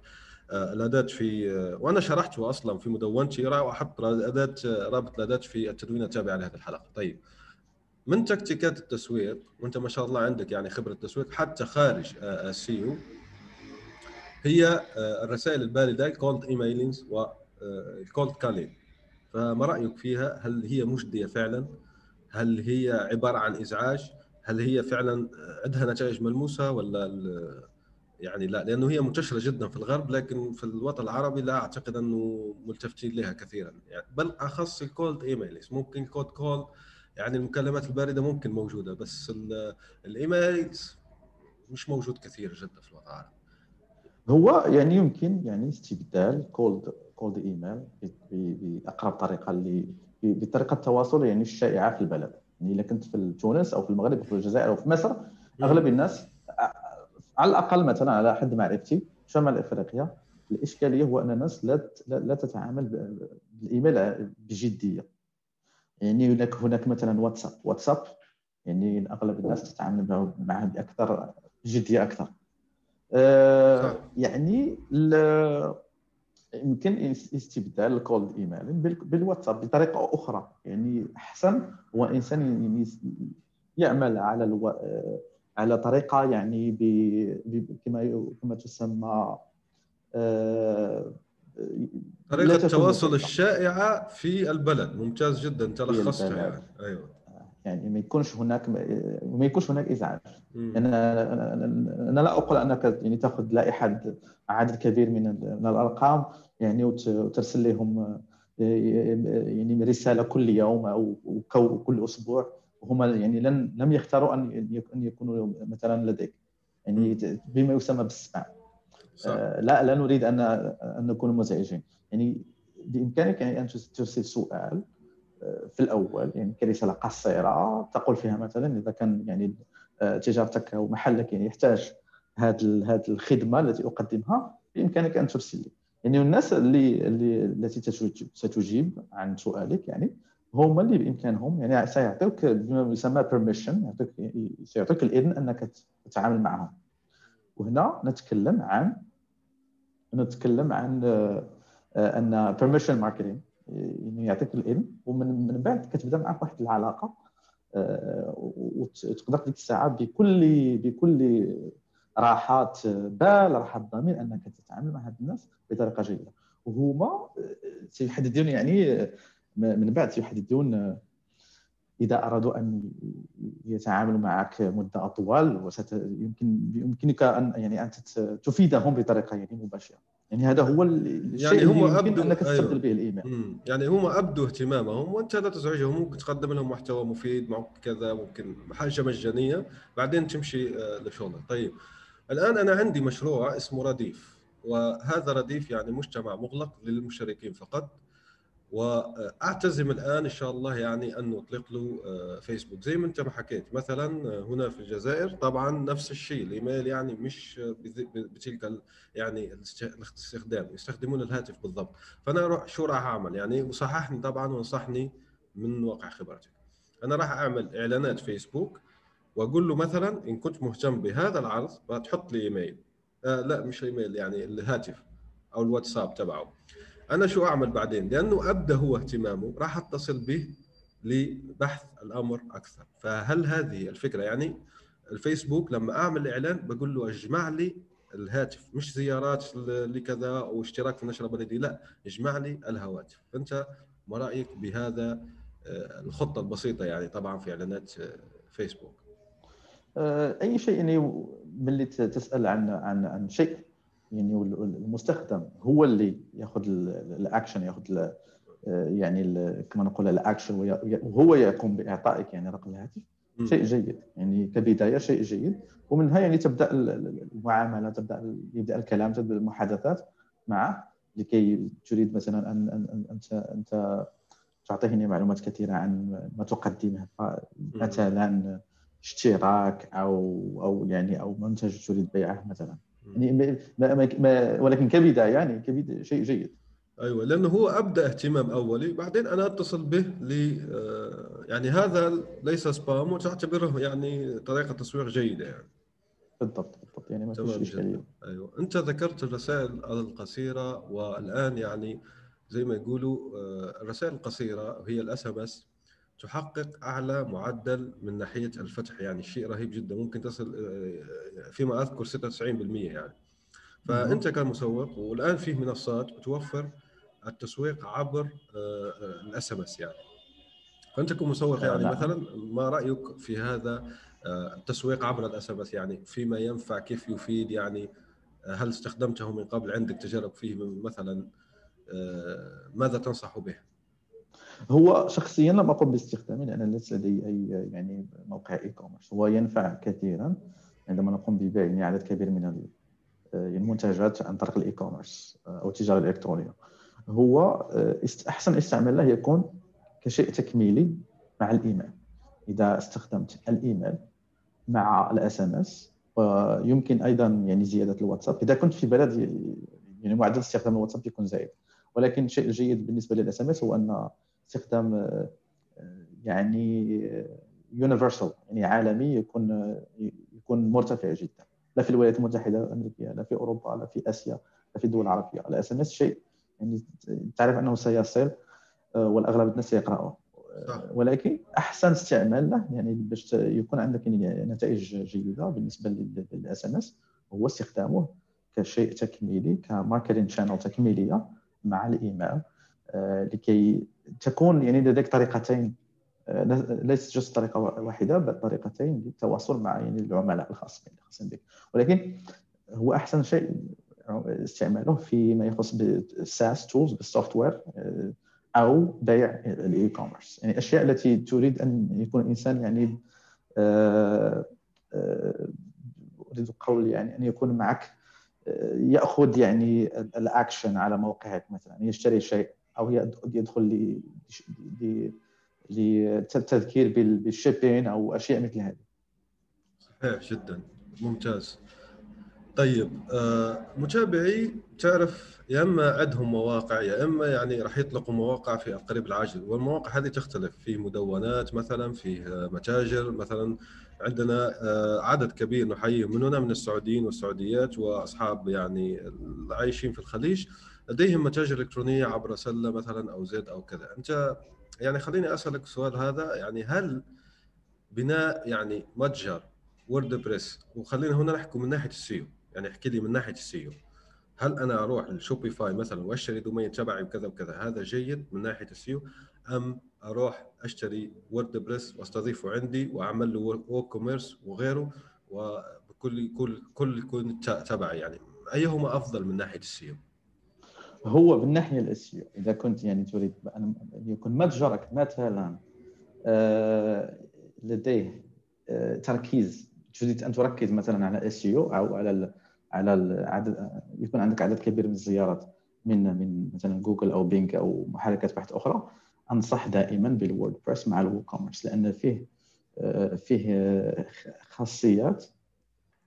Speaker 1: آه، الأداة في آه، وأنا شرحته أصلا في مدونتي راح أحط اداه آه، رابط الأداة في التدوين التابع لهذه الحلقة. طيب من تكتيكات التسويق وأنت ما شاء الله عندك يعني خبرة تسويق حتى خارج ال SEO هي آه، الرسائل الباردة cold emailing وال cold calling فما رأيك فيها؟ هل هي مجدية فعلا؟ هل هي عبارة عن إزعاج؟ هل هي فعلا آه، عندها نتائج ملموسة ولا يعني لا؟ لأنه هي منتشرة جدا في الغرب لكن في الوطن العربي لا أعتقد أنه ملتفتين لها كثيرا. يعني بل أخص ال cold emails ممكن cold call يعني المكالمات الباردة ممكن موجودة بس ال emails مش موجود كثير جدا في الوطن العربي.
Speaker 2: هو يعني يمكن يعني استبدال cold cold email بأقرب طريقة اللي بطريقة التواصل يعني الشائعة في البلد. يعني اذا كنت في تونس أو في المغرب أو في الجزائر أو في مصر أغلب الناس على الأقل مثلا على حد معرفتي شمال إفريقيا الإشكالية هو أن الناس لا لا تتعامل بالإيميل بجدية. يعني هناك هناك مثلا واتساب. واتساب يعني أغلب الناس تتعامل معه باكثر جديه أكثر. آه، يعني يمكن استبدال الكولد إيميل بالواتساب بطريقة أخرى. يعني أحسن هو الانسان يعمل على ألو... على طريقة يعني ب... كما كما تسمى
Speaker 1: آه، طريقة التواصل الشائعة في البلد. ممتاز جدا تلخصتها يعني. أيوه.
Speaker 2: يعني ما يكونش هناك ما يكونش هناك إزعاج. يعني أنا لا أقول أنك يعني تأخذ لائحة عدد كبير من من الأرقام يعني وترسل لهم يعني رسالة كل يوم أو كل أسبوع. وهم يعني لن لم يختاروا أن أن يكونوا مثلا لديك. يعني بما يسمى بالسماع آه، لا لا نريد ان أن نكون مزعجين. يعني بإمكانك يعني أن ترسل سؤال. في الأول. يعني كرساله قصيره تقول فيها مثلا إذا كان يعني آه، تجارتك أو محلك يعني يحتاج هذه هذه الخدمة التي أقدمها بإمكانك أن ترسل لي. يعني الناس اللي اللي التي ستجيب عن سؤالك يعني هم اللي بإمكانهم يعني سيعطيك بما يسمى بيرميشن يعطيك سيعطيك الإذن أنك تتعامل معهم وهنا نتكلم عن نتكلم عن آه، أن permission marketing يعني يعطيك الإذن ومن من بعد كتبدا معك واحد العلاقه آه، وتقدر ديك الساعة بكل بكل راحه براحة ضمير أنك تتعامل مع هاد الناس بطريقة جيدة. وهما آه، سيحددون يعني من بعد يحددون إذا أرادوا أن يتعاملوا معك مدة أطول يمكن يمكنك أن يعني ان تفيدهم بطريقة يعني مباشرة. يعني هذا هو الشيء يعني هم اللي يمكن أنك تستبدل أيوه. به الإيميل.
Speaker 1: يعني هم ابدوا اهتمامهم وأنت لا تزعجهم ممكن تقدم لهم محتوى مفيد معك كذا ممكن حاجة مجانية بعدين تمشي آه، لشغلك. طيب. الآن أنا عندي مشروع اسمه رديف وهذا رديف يعني مجتمع مغلق للمشتركين فقط. وأعتزم الآن إن شاء الله يعني أن نطلق له آه، فيسبوك. زي ما أنت ما حكيت مثلا آه، هنا في الجزائر طبعا نفس الشيء الإيميل يعني مش بتلك يعني الاستخدام يستخدمون الهاتف بالضبط. فأنا شو راح أعمل؟ يعني وصححني طبعا وانصحني من واقع خبرتك. أنا راح أعمل إعلانات فيسبوك وأقول له مثلا إن كنت مهتم بهذا العرض تحط لي إيميل. آه لا مش إيميل يعني الهاتف أو الواتساب تبعه. أنا شو أعمل بعدين؟ لأنه أبدأ هو اهتمامه راح أتصل به لبحث الأمر أكثر. فهل هذه الفكرة يعني الفيسبوك لما أعمل إعلان بقول له اجمع لي الهاتف مش زيارات لكذا أو اشتراك في النشرة البريديه لا اجمع لي الهواتف. فأنت ما رأيك بهذا آه، الخطة البسيطة يعني طبعا في إعلانات آه، فيسبوك؟
Speaker 2: آه، أي شيء يعني ملي تسأل عن عن عن شيء؟ يعني المستخدم هو اللي ياخذ الأكشن ياخذ يعني كما نقول الأكشن وهو يقوم بإعطائك يعني رقم الهاتف شيء جيد. يعني كبداية شيء جيد. ومنها يعني تبدأ المعاملة تبدأ يبدأ الكلام تبدأ المحادثات معه. لكي تريد مثلا ان ان أنت أنت تعطيني معلومات كثيرة عن ما تقدمه مثلا اشتراك أو أو يعني أو منتج تريد بيعه مثلا. يعني ما ما ولكن كبدايه يعني كبدايه شيء جيد.
Speaker 1: أيوه لأنه هو أبدأ اهتمام أولي بعدين أنا أتصل به ل آه، يعني هذا ليس spam وتعتبره يعني طريقة تسويق جيدة يعني.
Speaker 2: بالضبط بالضبط. يعني ما فيش اشكاليه
Speaker 1: أيوه. أنت ذكرت الرسائل القصيرة والآن يعني زي ما يقولوا آه، الرسائل القصيرة هي ال SMS تحقق أعلى معدل من ناحية الفتح يعني شيء رهيب جدا ممكن تصل آه، فيما أذكر 96% يعني. فأنت كمسوق والآن في منصات توفر التسويق عبر ال SMS يعني. فأنت كمسوق يعني. مثلا ما رأيك في هذا آه، التسويق عبر ال SMS يعني؟ فيما ينفع كيف يفيد يعني؟ آه، هل استخدمته من قبل؟ عندك تجارب فيه مثلا آه، ماذا تنصح به؟
Speaker 2: هو شخصيا لم أقم باستخدامه لأن ليس لدي أي يعني موقع e-commerce هو ينفع كثيرا عندما نقوم ببيع يعني عدد كبير من المنتجات عن طريق ال e-commerce أو التجارة الإلكترونية. هو آه، أحسن استعمال له يكون كشيء تكميلي مع الإيميل. إذا استخدمت الإيميل مع ال SMS ويمكن أيضا يعني زيادة الواتساب. إذا كنت في بلد يعني معدل استخدام الواتساب يكون زايد. ولكن شيء جيد بالنسبة لل SMS هو أن استخدام آه، يعني universal يعني عالمي يكون يكون مرتفع جدا. لا في الولايات المتحدة الأمريكية لا في أوروبا لا في آسيا لا في الدول العربية. ال SMS شيء يعني تعرف أنه سيصل آه، والأغلب الناس سيقرأه. آه، ولكن أحسن استعمال له يعني باش يكون عندك يعني نتائج جيدة بالنسبة لل SMS هو استخدامه كشيء تكميلي ك marketing channel تكميلية مع الإيميل. آه، لكي تكون يعني لديك طريقتين. ليست just طريقة واحدة بل طريقتين للتواصل مع يعني العملاء الخاصين الخاصين بك. ولكن هو أحسن شيء استعماله فيما يخص بال SaaS tools بال software أو بيع ال e-commerce يعني الأشياء التي تريد أن يكون الإنسان يعني آه، آه، أريد القول يعني أن يكون معك آه، يأخذ يعني الأكشن على موقعك مثلا يشتري شيء. أو يدخل للتذكير بالشيبين أو أشياء مثل هذه.
Speaker 1: صحيح جدا. ممتاز. طيب آه متابعي تعرف يا إما عندهم مواقع يا إما يعني راح يطلقوا مواقع في القريب العاجل. والمواقع هذه تختلف. في مدونات مثلا في متاجر مثلا. عندنا آه عدد كبير نحييهم من هنا من السعوديين والسعوديات وأصحاب يعني العايشين في الخليج. لديهم متاجر إلكترونية عبر سلة مثلا أو زد أو كذا أنت يعني خليني أسألك السؤال هذا يعني هل بناء يعني متجر WordPress وخلينا هنا نحكي من ناحية ال SEO يعني احكي لي من ناحية ال SEO هل أنا أروح لل Shopify مثلا وأشتري domain تبعي وكذا وكذا هذا جيد من ناحية ال SEO أم أروح أشتري WordPress وأستضيفه عندي وأعمل له WooCommerce وغيره وبكل كل كل يكون تبعي يعني أيهما أفضل من ناحية ال SEO؟
Speaker 2: هو من ناحية ال SEO إذا كنت يعني تريد ان يكون متجرك مثلا آه، لديه آه، تركيز تريد أن تركز مثلا على ال SEO أو على على عدد يكون عندك عدد كبير من الزيارات من من مثلا جوجل أو بينج أو محركات بحث أخرى أنصح دائما بال WordPress مع ال WooCommerce لأن فيه آه، فيه خاصيات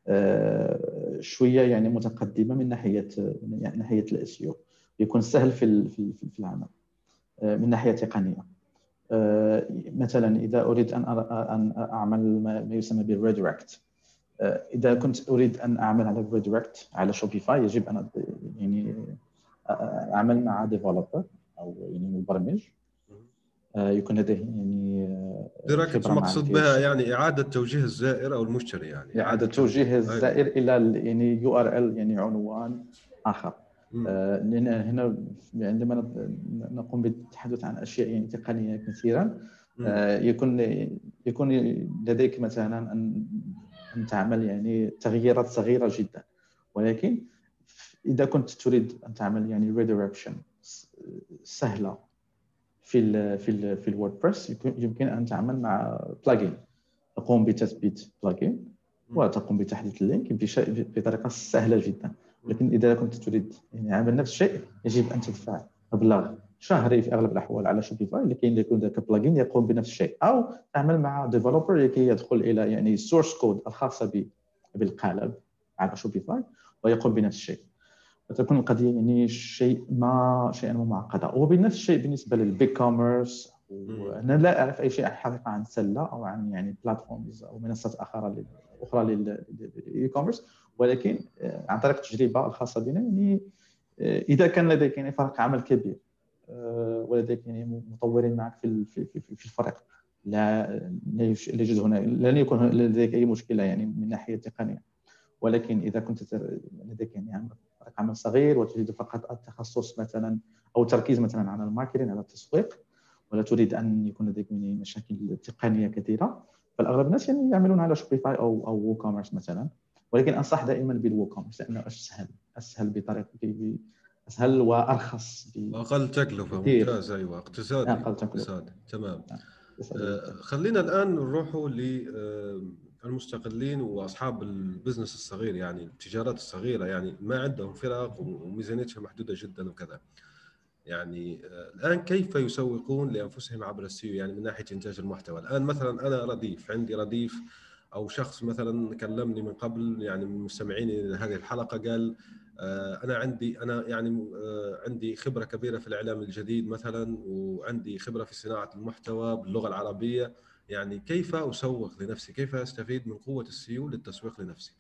Speaker 2: آه، شوية يعني متقدمة من ناحية من ناحية ال SEO يكون سهل في في العمل. آه، من ناحية تقنية. مثلا إذا أريد أن أن أعمل ما يسمى بال redirect آه، إذا كنت أريد أن أعمل على redirect على Shopify يجب أن يعني أعمل مع developer أو يعني مبرمج. يكون لديه يعني
Speaker 1: redirect مقصود بها يعني إعادة توجيه الزائر أو المشتري يعني.
Speaker 2: إعادة توجيه. الزائر إلى يعني URL يعني عنوان آخر. لأن هنا عندما نقوم بالتحدث عن أشياء يعني تقنية كثيرا يكون يكون لديك مثلا ان أن تعمل يعني تغييرات صغيرة جدا. ولكن إذا كنت تريد أن تعمل يعني redirection سهلة في ال في ال في ال WordPress يمكن أن تعمل مع plugin تقوم بتثبيت plugin وتقوم بتحديث ال link بطريقة سهلة جدا. لكن إذا كنت تريد يعني عمل نفس الشيء يجب أن تدفع مبلغ شهري في أغلب الأحوال على Shopify لكي يكون ذاك plugin يقوم بنفس الشيء. أو تعمل مع developer لكي يدخل إلى يعني ال source code الخاصة بالقالب على Shopify ويقوم بنفس الشيء. فتكون القضية يعني شيء ما شيئا معقده وبنفس الشيء بالنسبة لل BigCommerce وأنا لا أعرف أي شيء حقيقة عن سله أو عن يعني platforms أو منصات أخرى أخرى لل e-commerce ولكن آه، عن طريق التجربة الخاصة بنا يعني آه، إذا كان لديك يعني فرق عمل كبير آه، ولديك يعني مطورين معك في في الفريق لا يوجد هنا لن يكون لديك أي مشكلة يعني من الناحيه التقنيه ولكن إذا كنت لديك يعني عمل صغير وتريد فقط التخصص مثلا أو التركيز مثلا على ال marketing على التسويق ولا تريد أن يكون لديك يعني مشاكل تقنية كثيرة فالأغلب الناس يعني يعملون على Shopify أو WooCommerce مثلا. ولكن أنصح دائما بال WooCommerce لأنه أسهل أسهل بطريقه أسهل وأرخص
Speaker 1: أقل تكلفة ممتاز أيوه اقتصادي أقل تكلفة. اقتصادي تمام. آه خلينا الآن نروحوا للمستقلين وأصحاب ال business الصغير يعني التجارات الصغيرة يعني ما عندهم فرق وميزانيتها محدودة جدا وكذا. يعني آه الآن كيف يسوقون لأنفسهم عبر ال SEO يعني من ناحية إنتاج المحتوى. الآن مثلا أنا رديف عندي رديف أو شخص مثلا كلمني من قبل يعني من مستمعين هذه الحلقة قال آه، أنا عندي أنا يعني آه، عندي خبرة كبيرة في الإعلام الجديد مثلا وعندي خبرة في صناعة المحتوى باللغة العربية. يعني كيف أسوق لنفسي؟ كيف أستفيد من قوة السيو للتسويق لنفسي؟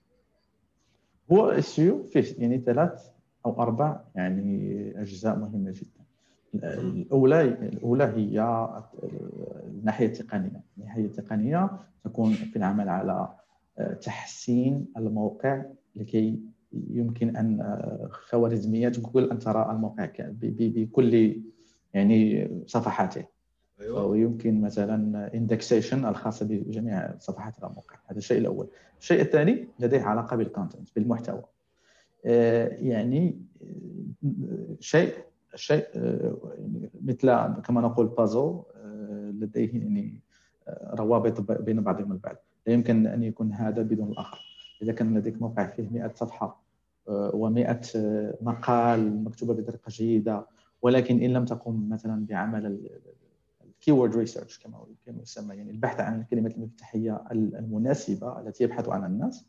Speaker 2: هو السيو فيه يعني ثلاث أو أربع يعني أجزاء مهمة جدا. الاولى الاولى هي الناحية التقنية. الناحية التقنية تكون في العمل على آه، تحسين الموقع لكي يمكن أن آه، خوارزميات جوجل أن ترى الموقع بكل يعني صفحاته. أيوة. ويمكن مثلا indexation الخاصة بجميع صفحات الموقع. هذا الشيء الأول. الشيء الثاني لديه علاقة بال content بالمحتوى. آه، يعني شيء شيء مثل كما نقول بازو لديه يعني روابط بين بعضهم البعض. لا يمكن أن يكون هذا بدون الآخر. إذا كان لديك موقع فيه 100 صفحة آه، و100 آه، مقال مكتوبة بطريقة جيدة ولكن إن لم تقم مثلا بعمل ال keyword research كما كما يسمى يعني البحث عن الكلمات المفتاحية المناسبة التي يبحث عنها الناس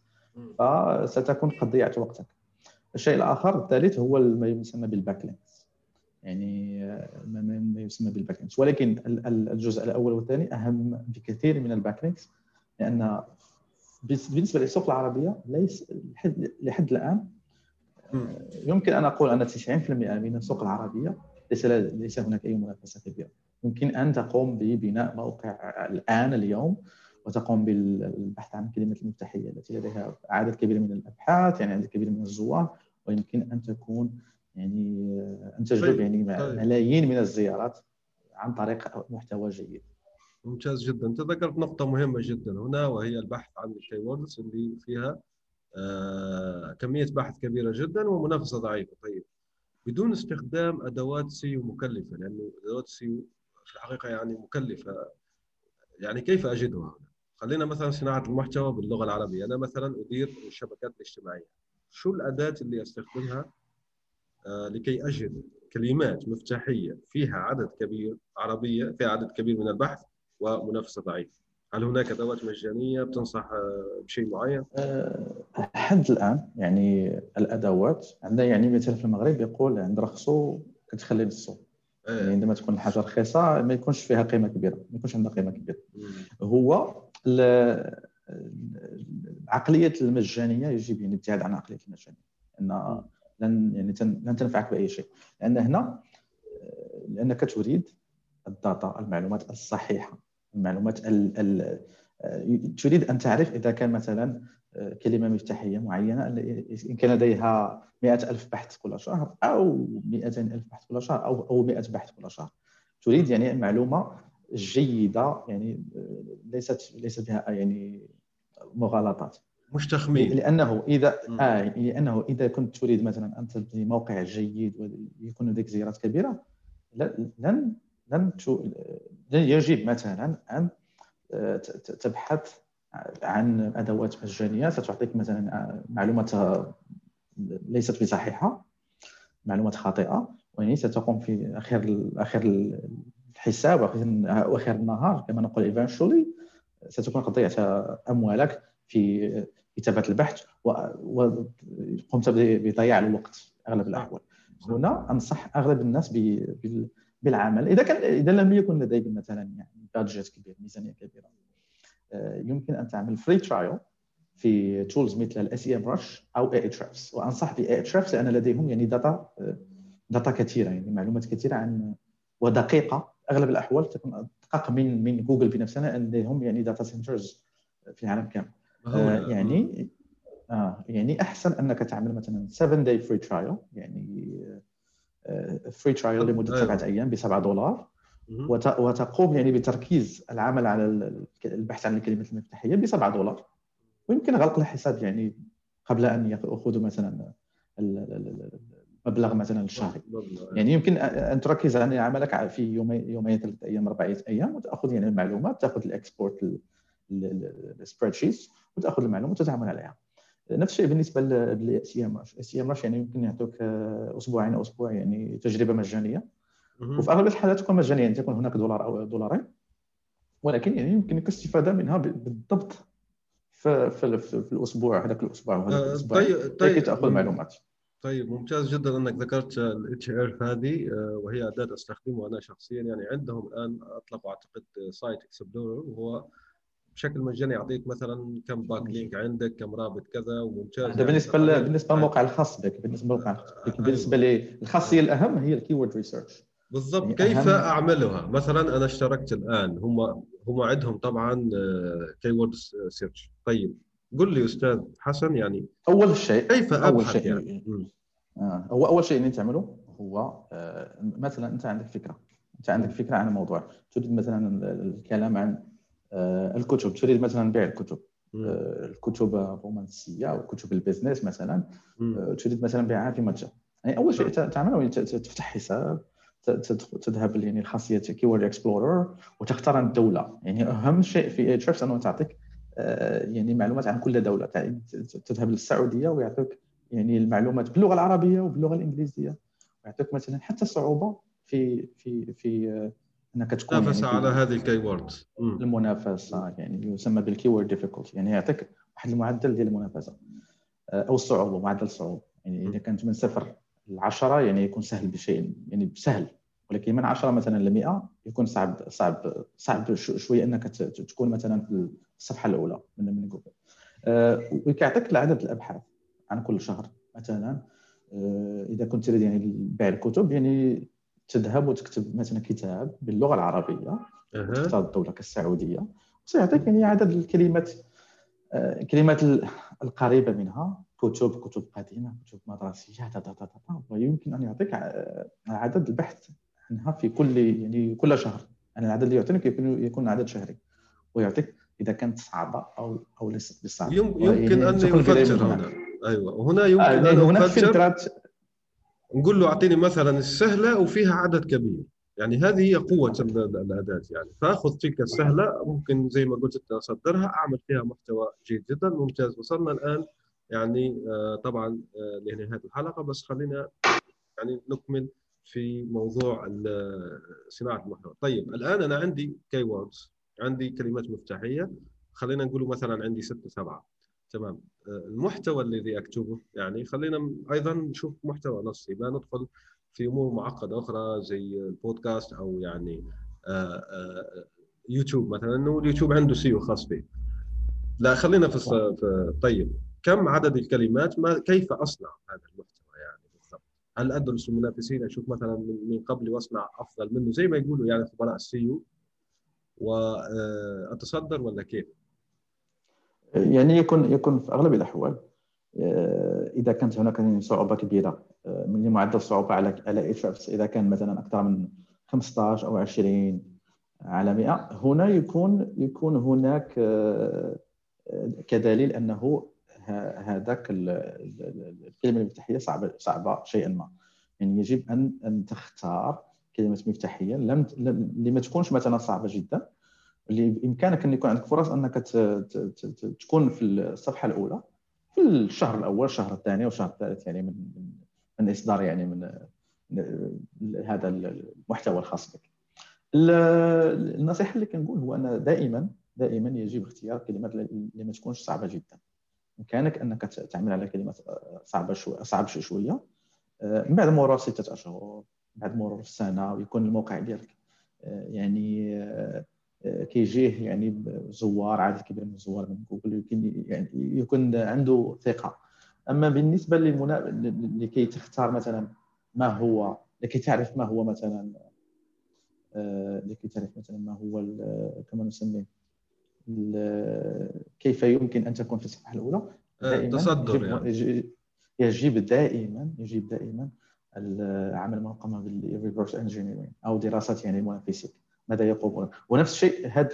Speaker 2: فستكون قد ضيعت وقتك. الشيء الآخر الثالث هو ما يسمى بال back يعني ما يسمى بال back ولكن الجزء الأول والثاني أهم بكثير من ال back لأن بالنسبة للسوق العربية ليس لحد الآن يمكن أن أقول أن 90% من السوق العربية ليس ليس هناك أي منافسة كبيرة. يمكن أن تقوم ببناء موقع الآن اليوم وتقوم بالبحث عن الكلمات المفتاحية التي لديها عدد كبير من الأبحاث يعني عدد كبير من الزوار ويمكن أن تكون يعني ان تجلب طيب، يعني طيب. ملايين من الزيارات عن طريق محتوى جيد.
Speaker 1: ممتاز جدا. أنت ذكرت نقطة مهمة جدا هنا وهي البحث عن ال keywords اللي فيها آه كمية بحث كبيرة جدا ومنافسة ضعيفة. طيب بدون استخدام أدوات SEO مكلفة لأنه أدوات SEO في الحقيقة يعني مكلفة يعني كيف أجدها خلينا مثلا صناعة المحتوى باللغة العربية. أنا مثلا أدير الشبكات الاجتماعية. شو الأداة اللي أستخدمها؟ آه لكي أجد كلمات مفتاحية فيها عدد كبير عربية فيها عدد كبير من البحث ومنافسة ضعيفة. هل هناك أدوات مجانية بتنصح آه، بشيء معين؟
Speaker 2: لحد الآن يعني الأدوات عندنا يعني مثلا في المغرب يقول عند رخصو كتخلي نصو إيه. يعني عندما تكون الحاجة رخيصة ما يكونش فيها قيمة كبيرة ما يكونش عندها قيمة كبيرة. هو العقلية المجانية يجب يعني الابتعاد عن عقليه المجانية إن لن يعني لن تنفعك بأي شيء. لأن هنا لأنك تريد الداتا المعلومات الصحيحة المعلومات ال ال تريد أن تعرف إذا كان مثلا كلمة مفتاحية معينة إن كان لديها مئة ألف بحث كل شهر أو 200 ألف بحث كل شهر أو أو 100 بحث كل شهر. تريد يعني معلومة جيدة يعني ليست ليس بها يعني مغالطات.
Speaker 1: مش تخمين.
Speaker 2: لأنه إذا آه لأنه إذا كنت تريد مثلا أن تبني موقع جيد ويكون لديك زيارات كبيرة لن لن لن يجب مثلا أن آه، تبحث عن أدوات مجانية. ستعطيك مثلا آه، معلومات آه، ليست بصحيحة معلومات خاطئة ويعني ستقوم في آخر آخر الحساب واخر النهار. كما نقول eventually ستكون قد ضيعت أموالك. في كتابة البحث وقمت بضياع الوقت أغلب الأحوال. هنا أنصح أغلب الناس بالعمل. إذا كان إذا لم يكن لديك مثلا يعني budget كبير ميزانية كبيرة آه، يمكن أن تعمل free trial في tools مثل ال SEMrush أو Ahrefs وأنصح ب Ahrefs لأن لديهم يعني data data كثيرة يعني معلومات كثيرة عن ودقيقة. أغلب الأحوال تكون ادق من من جوجل بنفسها لديهم يعني data centers في العالم كامل. آه يعني آه يعني أحسن أنك تعمل مثلا 7 day free trial يعني free trial لمدة أيوة. سبعة أيام ب 7 دولار وتقوم يعني بتركيز العمل على البحث عن الكلمات المفتاحية ب 7 دولار. ويمكن غلق الحساب يعني قبل أن ياخذوا مثلا المبلغ مثلا الشهري. يعني يمكن أن تركز على عملك في يومين يومين ثلاث أيام أربعة أيام وتأخذ يعني المعلومات تأخذ ال export ال spreadsheet وتأخذ المعلومات وتعمل عليها. نفس الشيء بالنسبة لل SEMrush ال SEMrush يعني يمكن يعطوك أسبوعين أو أسبوع يعني تجربة مجانية. وفي أغلب الحالات تكون مجانية يعني تكون هناك دولار أو دولارين. ولكن يعني يمكنك الاستفادة منها بالضبط في, في, في, الأسبوع هذاك الأسبوع وهذاك
Speaker 1: آه،
Speaker 2: الأسبوع. طيب طيب تأخذ معلومات.
Speaker 1: طيب ممتاز جدا أنك ذكرت الاتش ار هذه آه، وهي أداة أستخدمها أنا شخصيا. يعني عندهم الآن اطلقوا أعتقد Site Explorer وهو بشكل مجاني يعطيك مثلا كم backlink عندك كم رابط كذا وممتاز.
Speaker 2: هذا بالنسبة يعني بالنسبة للموقع الخاص بك بالنسبة للموقع الخاص بك. أيوة. بالنسبة للخاصية الأهم هي ال keyword research
Speaker 1: بالضبط. يعني كيف. أعملها؟ مثلا أنا اشتركت الآن هم هم عندهم طبعا كيورد search طيب قل لي أستاذ حسن يعني
Speaker 2: أول شيء
Speaker 1: كيف
Speaker 2: أول شيء يعني؟ آه. هو أول شيء اللي تعمله هو آه مثلا أنت عندك فكرة. أنت عندك فكرة عن موضوع تريد مثلا الكلام عن آه الكتب تريد مثلا بيع الكتب. آه الكتب الرومانسية أو كتب ال business مثلا. آه تريد مثلا بيعها في متجر. يعني أول شيء تعمله تفتح حساب تذهب يعني لخاصيه keyword explorer وتختار الدولة يعني أهم شيء في اتش أنه تعطيك آه، يعني معلومات عن كل دولة. تذهب للسعودية ويعطيك يعني المعلومات باللغة العربية وباللغة الإنجليزية. ويعطيك مثلا حتى صعوبة في في في آه، انك تكون
Speaker 1: منافسه يعني على هذه ال keyword
Speaker 2: المنافسة يعني يسمى بال keyword difficulty يعني يعطيك واحد المعدل ديال المنافسة. آه، أو الصعوبه معدل الصعوبه يعني إذا كانت من صفر ل 10 يعني يكون سهل بشيء يعني سهل. ولكن من 10 مثلا ل 100 يكون صعب صعب صعب شوية إنك تكون مثلا في الصفحة الأولى من من جوجل أه وكيعطيك عدد الأبحاث عن كل شهر مثلا. أه إذا كنت تريد يعني بيع الكتب يعني تذهب وتكتب مثلا كتاب باللغة العربية تختار الدولة كالسعودية. وسيعطيك يعني عدد الكلمات الكلمات أه القريبة منها كتب كتب قديمة كتب مدرسية ويمكن أن يعطيك عدد البحث عنها في كل يعني كل شهر. يعني العدد اللي يعطيك يكون يكون عدد شهري. ويعطيك إذا كانت صعبة أو أو ليست بصعبة.
Speaker 1: يمكن أن يفلتر هنا. أيوه. وهنا يمكن آه أن هناك فلترات نقول له أعطيني مثلا السهلة وفيها عدد كبير. يعني هذه هي قوة الأداة يعني. فأخذ تلك السهلة ممكن زي ما قلت أصدرها أعمل فيها محتوى جيد جدا ممتاز. وصلنا الآن يعني آه، طبعا آه، لنهاية الحلقة. بس خلينا يعني نكمل في موضوع صناعة المحتوى. طيب الآن أنا عندي كي عندي كلمات مفتاحية. خلينا نقول مثلا عندي ستة سبعة. تمام. آه، المحتوى الذي أكتبه يعني خلينا أيضا نشوف محتوى نصي ما ندخل في أمور معقدة أخرى زي البودكاست أو يعني آآ آآ يوتيوب مثلا إنه اليوتيوب عنده SEO خاص به لا خلينا في طيب كم عدد الكلمات؟ ما كيف أصنع هذا المحتوى يعني بالضبط؟ هل أدرس المنافسين؟ أشوف مثلا من قبلي وأصنع أفضل منه زي ما يقولوا يعني خبراء ال SEO واتصدر ولا كيف؟
Speaker 2: يعني يكون يكون في أغلب الأحوال آه، إذا كانت هناك صعوبة كبيرة آه، من معدل الصعوبه على على اتش إذا كان مثلا أكثر من 15 أو 20 على 100 هنا يكون يكون هناك آه، كدليل أنه هذاك الكلمة المفتاحية صعبه صعبة شيئا ما. يعني يجب ان أن تختار كلمة مفتاحية لم ما تكونش مثلا صعبة جدا اللي بإمكانك إن يكون عندك فرص إنك تكون في الصفحة الأولى في الشهر الأول الشهر الثاني والشهر الثالث يعني من من إصدار يعني من هذا المحتوى الخاص بك. النصيحة اللي كنقول هو أن دائما دائما يجب اختيار كلمات اللي ما تكونش صعبة جدا. بامكانك إنك تعمل على كلمات صعبة شوية صعب شوية. من بعد مرور ستة أشهر بعد مرور السنة ويكون الموقع ديالك يعني كيجيه يعني زوار عدد كبير من الزوار من جوجل يمكن يعني يكون عنده ثقة. أما بالنسبة للمنا... لكي تختار مثلا ما هو لكي تعرف ما هو مثلا لكي تعرف مثلا ما هو كما نسميه كيف يمكن أن تكون في الصفحه الأولى.
Speaker 1: دائما تصدر
Speaker 2: يعني. يجب دائما يجب دائما العمل ما قام بال reverse engineering أو دراسة يعني المنافسين ماذا يقومون ونفس الشيء هذه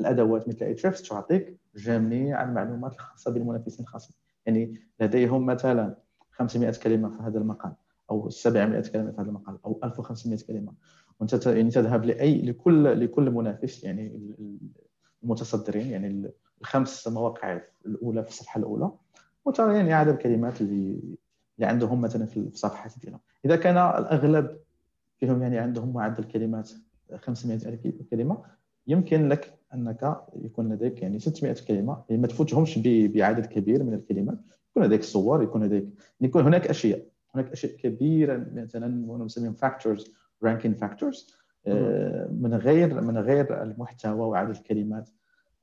Speaker 2: الأدوات مثل Ahrefs تعطيك جميع المعلومات الخاصه بالمنافسين الخاصين يعني لديهم مثلا 500 كلمة في هذا المقال أو 700 كلمة في هذا المقال أو 1500 كلمة. وأنت يعني تذهب لأي لكل لكل منافس يعني المتصدرين يعني الخمس مواقع الأولى في الصفحة الأولى. وترى يعني عدد الكلمات اللي اللي عندهم مثلا في الصفحات ديالهم إذا كان الأغلب فيهم يعني عندهم معدل كلمات 500 كلمة. يمكن لك أنك يكون لديك يعني 600 كلمة يعني ما تفوتهمش بعدد كبير من الكلمات. يكون لديك صور يكون لديك يكون هناك أشياء هناك أشياء كبيرة مثلا نسميهم فاكتورز ranking factors من غير من غير المحتوى وعدد الكلمات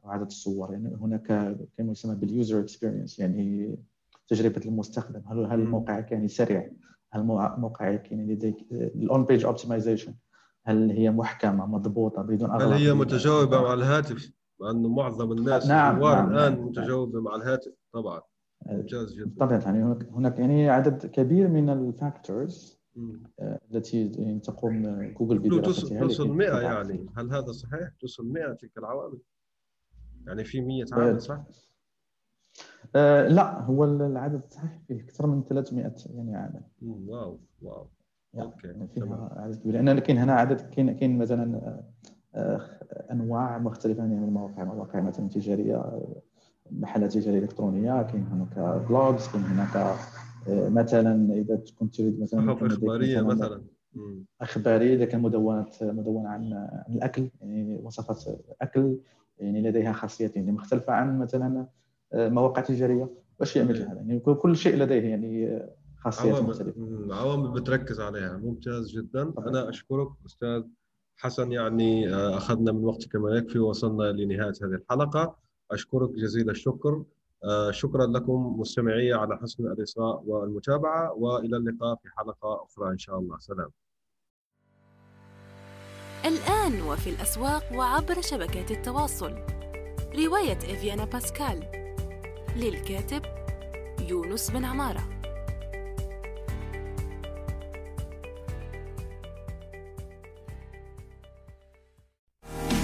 Speaker 2: وعدد الصور. يعني هناك كما يسمى بال user experience يعني تجربة المستخدم. هل هل موقعك يعني سريع؟ هل موقعك يعني لديك ال on page optimization هل هي محكمة مضبوطة بدون
Speaker 1: اغلاط هل هي متجاوبة مع الهاتف؟ مع إنه معظم الناس
Speaker 2: نعم, نعم
Speaker 1: الآن نعم. متجاوبة مع الهاتف. طبعا. ممتاز جدا.
Speaker 2: طبعا يعني هناك هناك يعني عدد كبير من ال factors آه، التي يعني تقوم جوجل
Speaker 1: بدراستها توصل 100 يعني. هل هذا صحيح؟ توصل 100 تلك العوامل يعني في 100 عامل صح؟
Speaker 2: آه لا هو العدد صحيح فيه أكثر من 300 يعني عامل.
Speaker 1: wow wow.
Speaker 2: okay يعني فيها عدد كبير. لأن كاين هنا عدد كاين كاين مثلا آه، أنواع مختلفة. يعني من المواقع مواقع مثلا تجارية محلات تجارية إلكترونية. كاين هناك blogs كاين هناك آه، مثلا إذا كنت تريد مثلا
Speaker 1: إخبارية مثلا
Speaker 2: أخبارية إذا كان مدونات مدونه عن عن الأكل. يعني وصفات أكل يعني لديها خاصيات يعني مختلفة عن مثلا آه، مواقع تجارية. وأشياء مثل هذا. يعني كل شيء لديه. يعني خاصيات عوامل مختلفه
Speaker 1: عوامل بتركز عليها ممتاز جدا. أنا أشكرك أستاذ حسن يعني آه، أخذنا من وقتك ما يكفي ووصلنا لنهاية هذه الحلقة. أشكرك جزيل الشكر. آه، شكرا لكم مستمعي على حسن الاصغاء والمتابعة وإلى اللقاء في حلقة أخرى إن شاء الله. سلام.
Speaker 3: الآن وفي الأسواق وعبر شبكات التواصل. رواية إفيانا باسكال للكاتب يونس بن عمارة.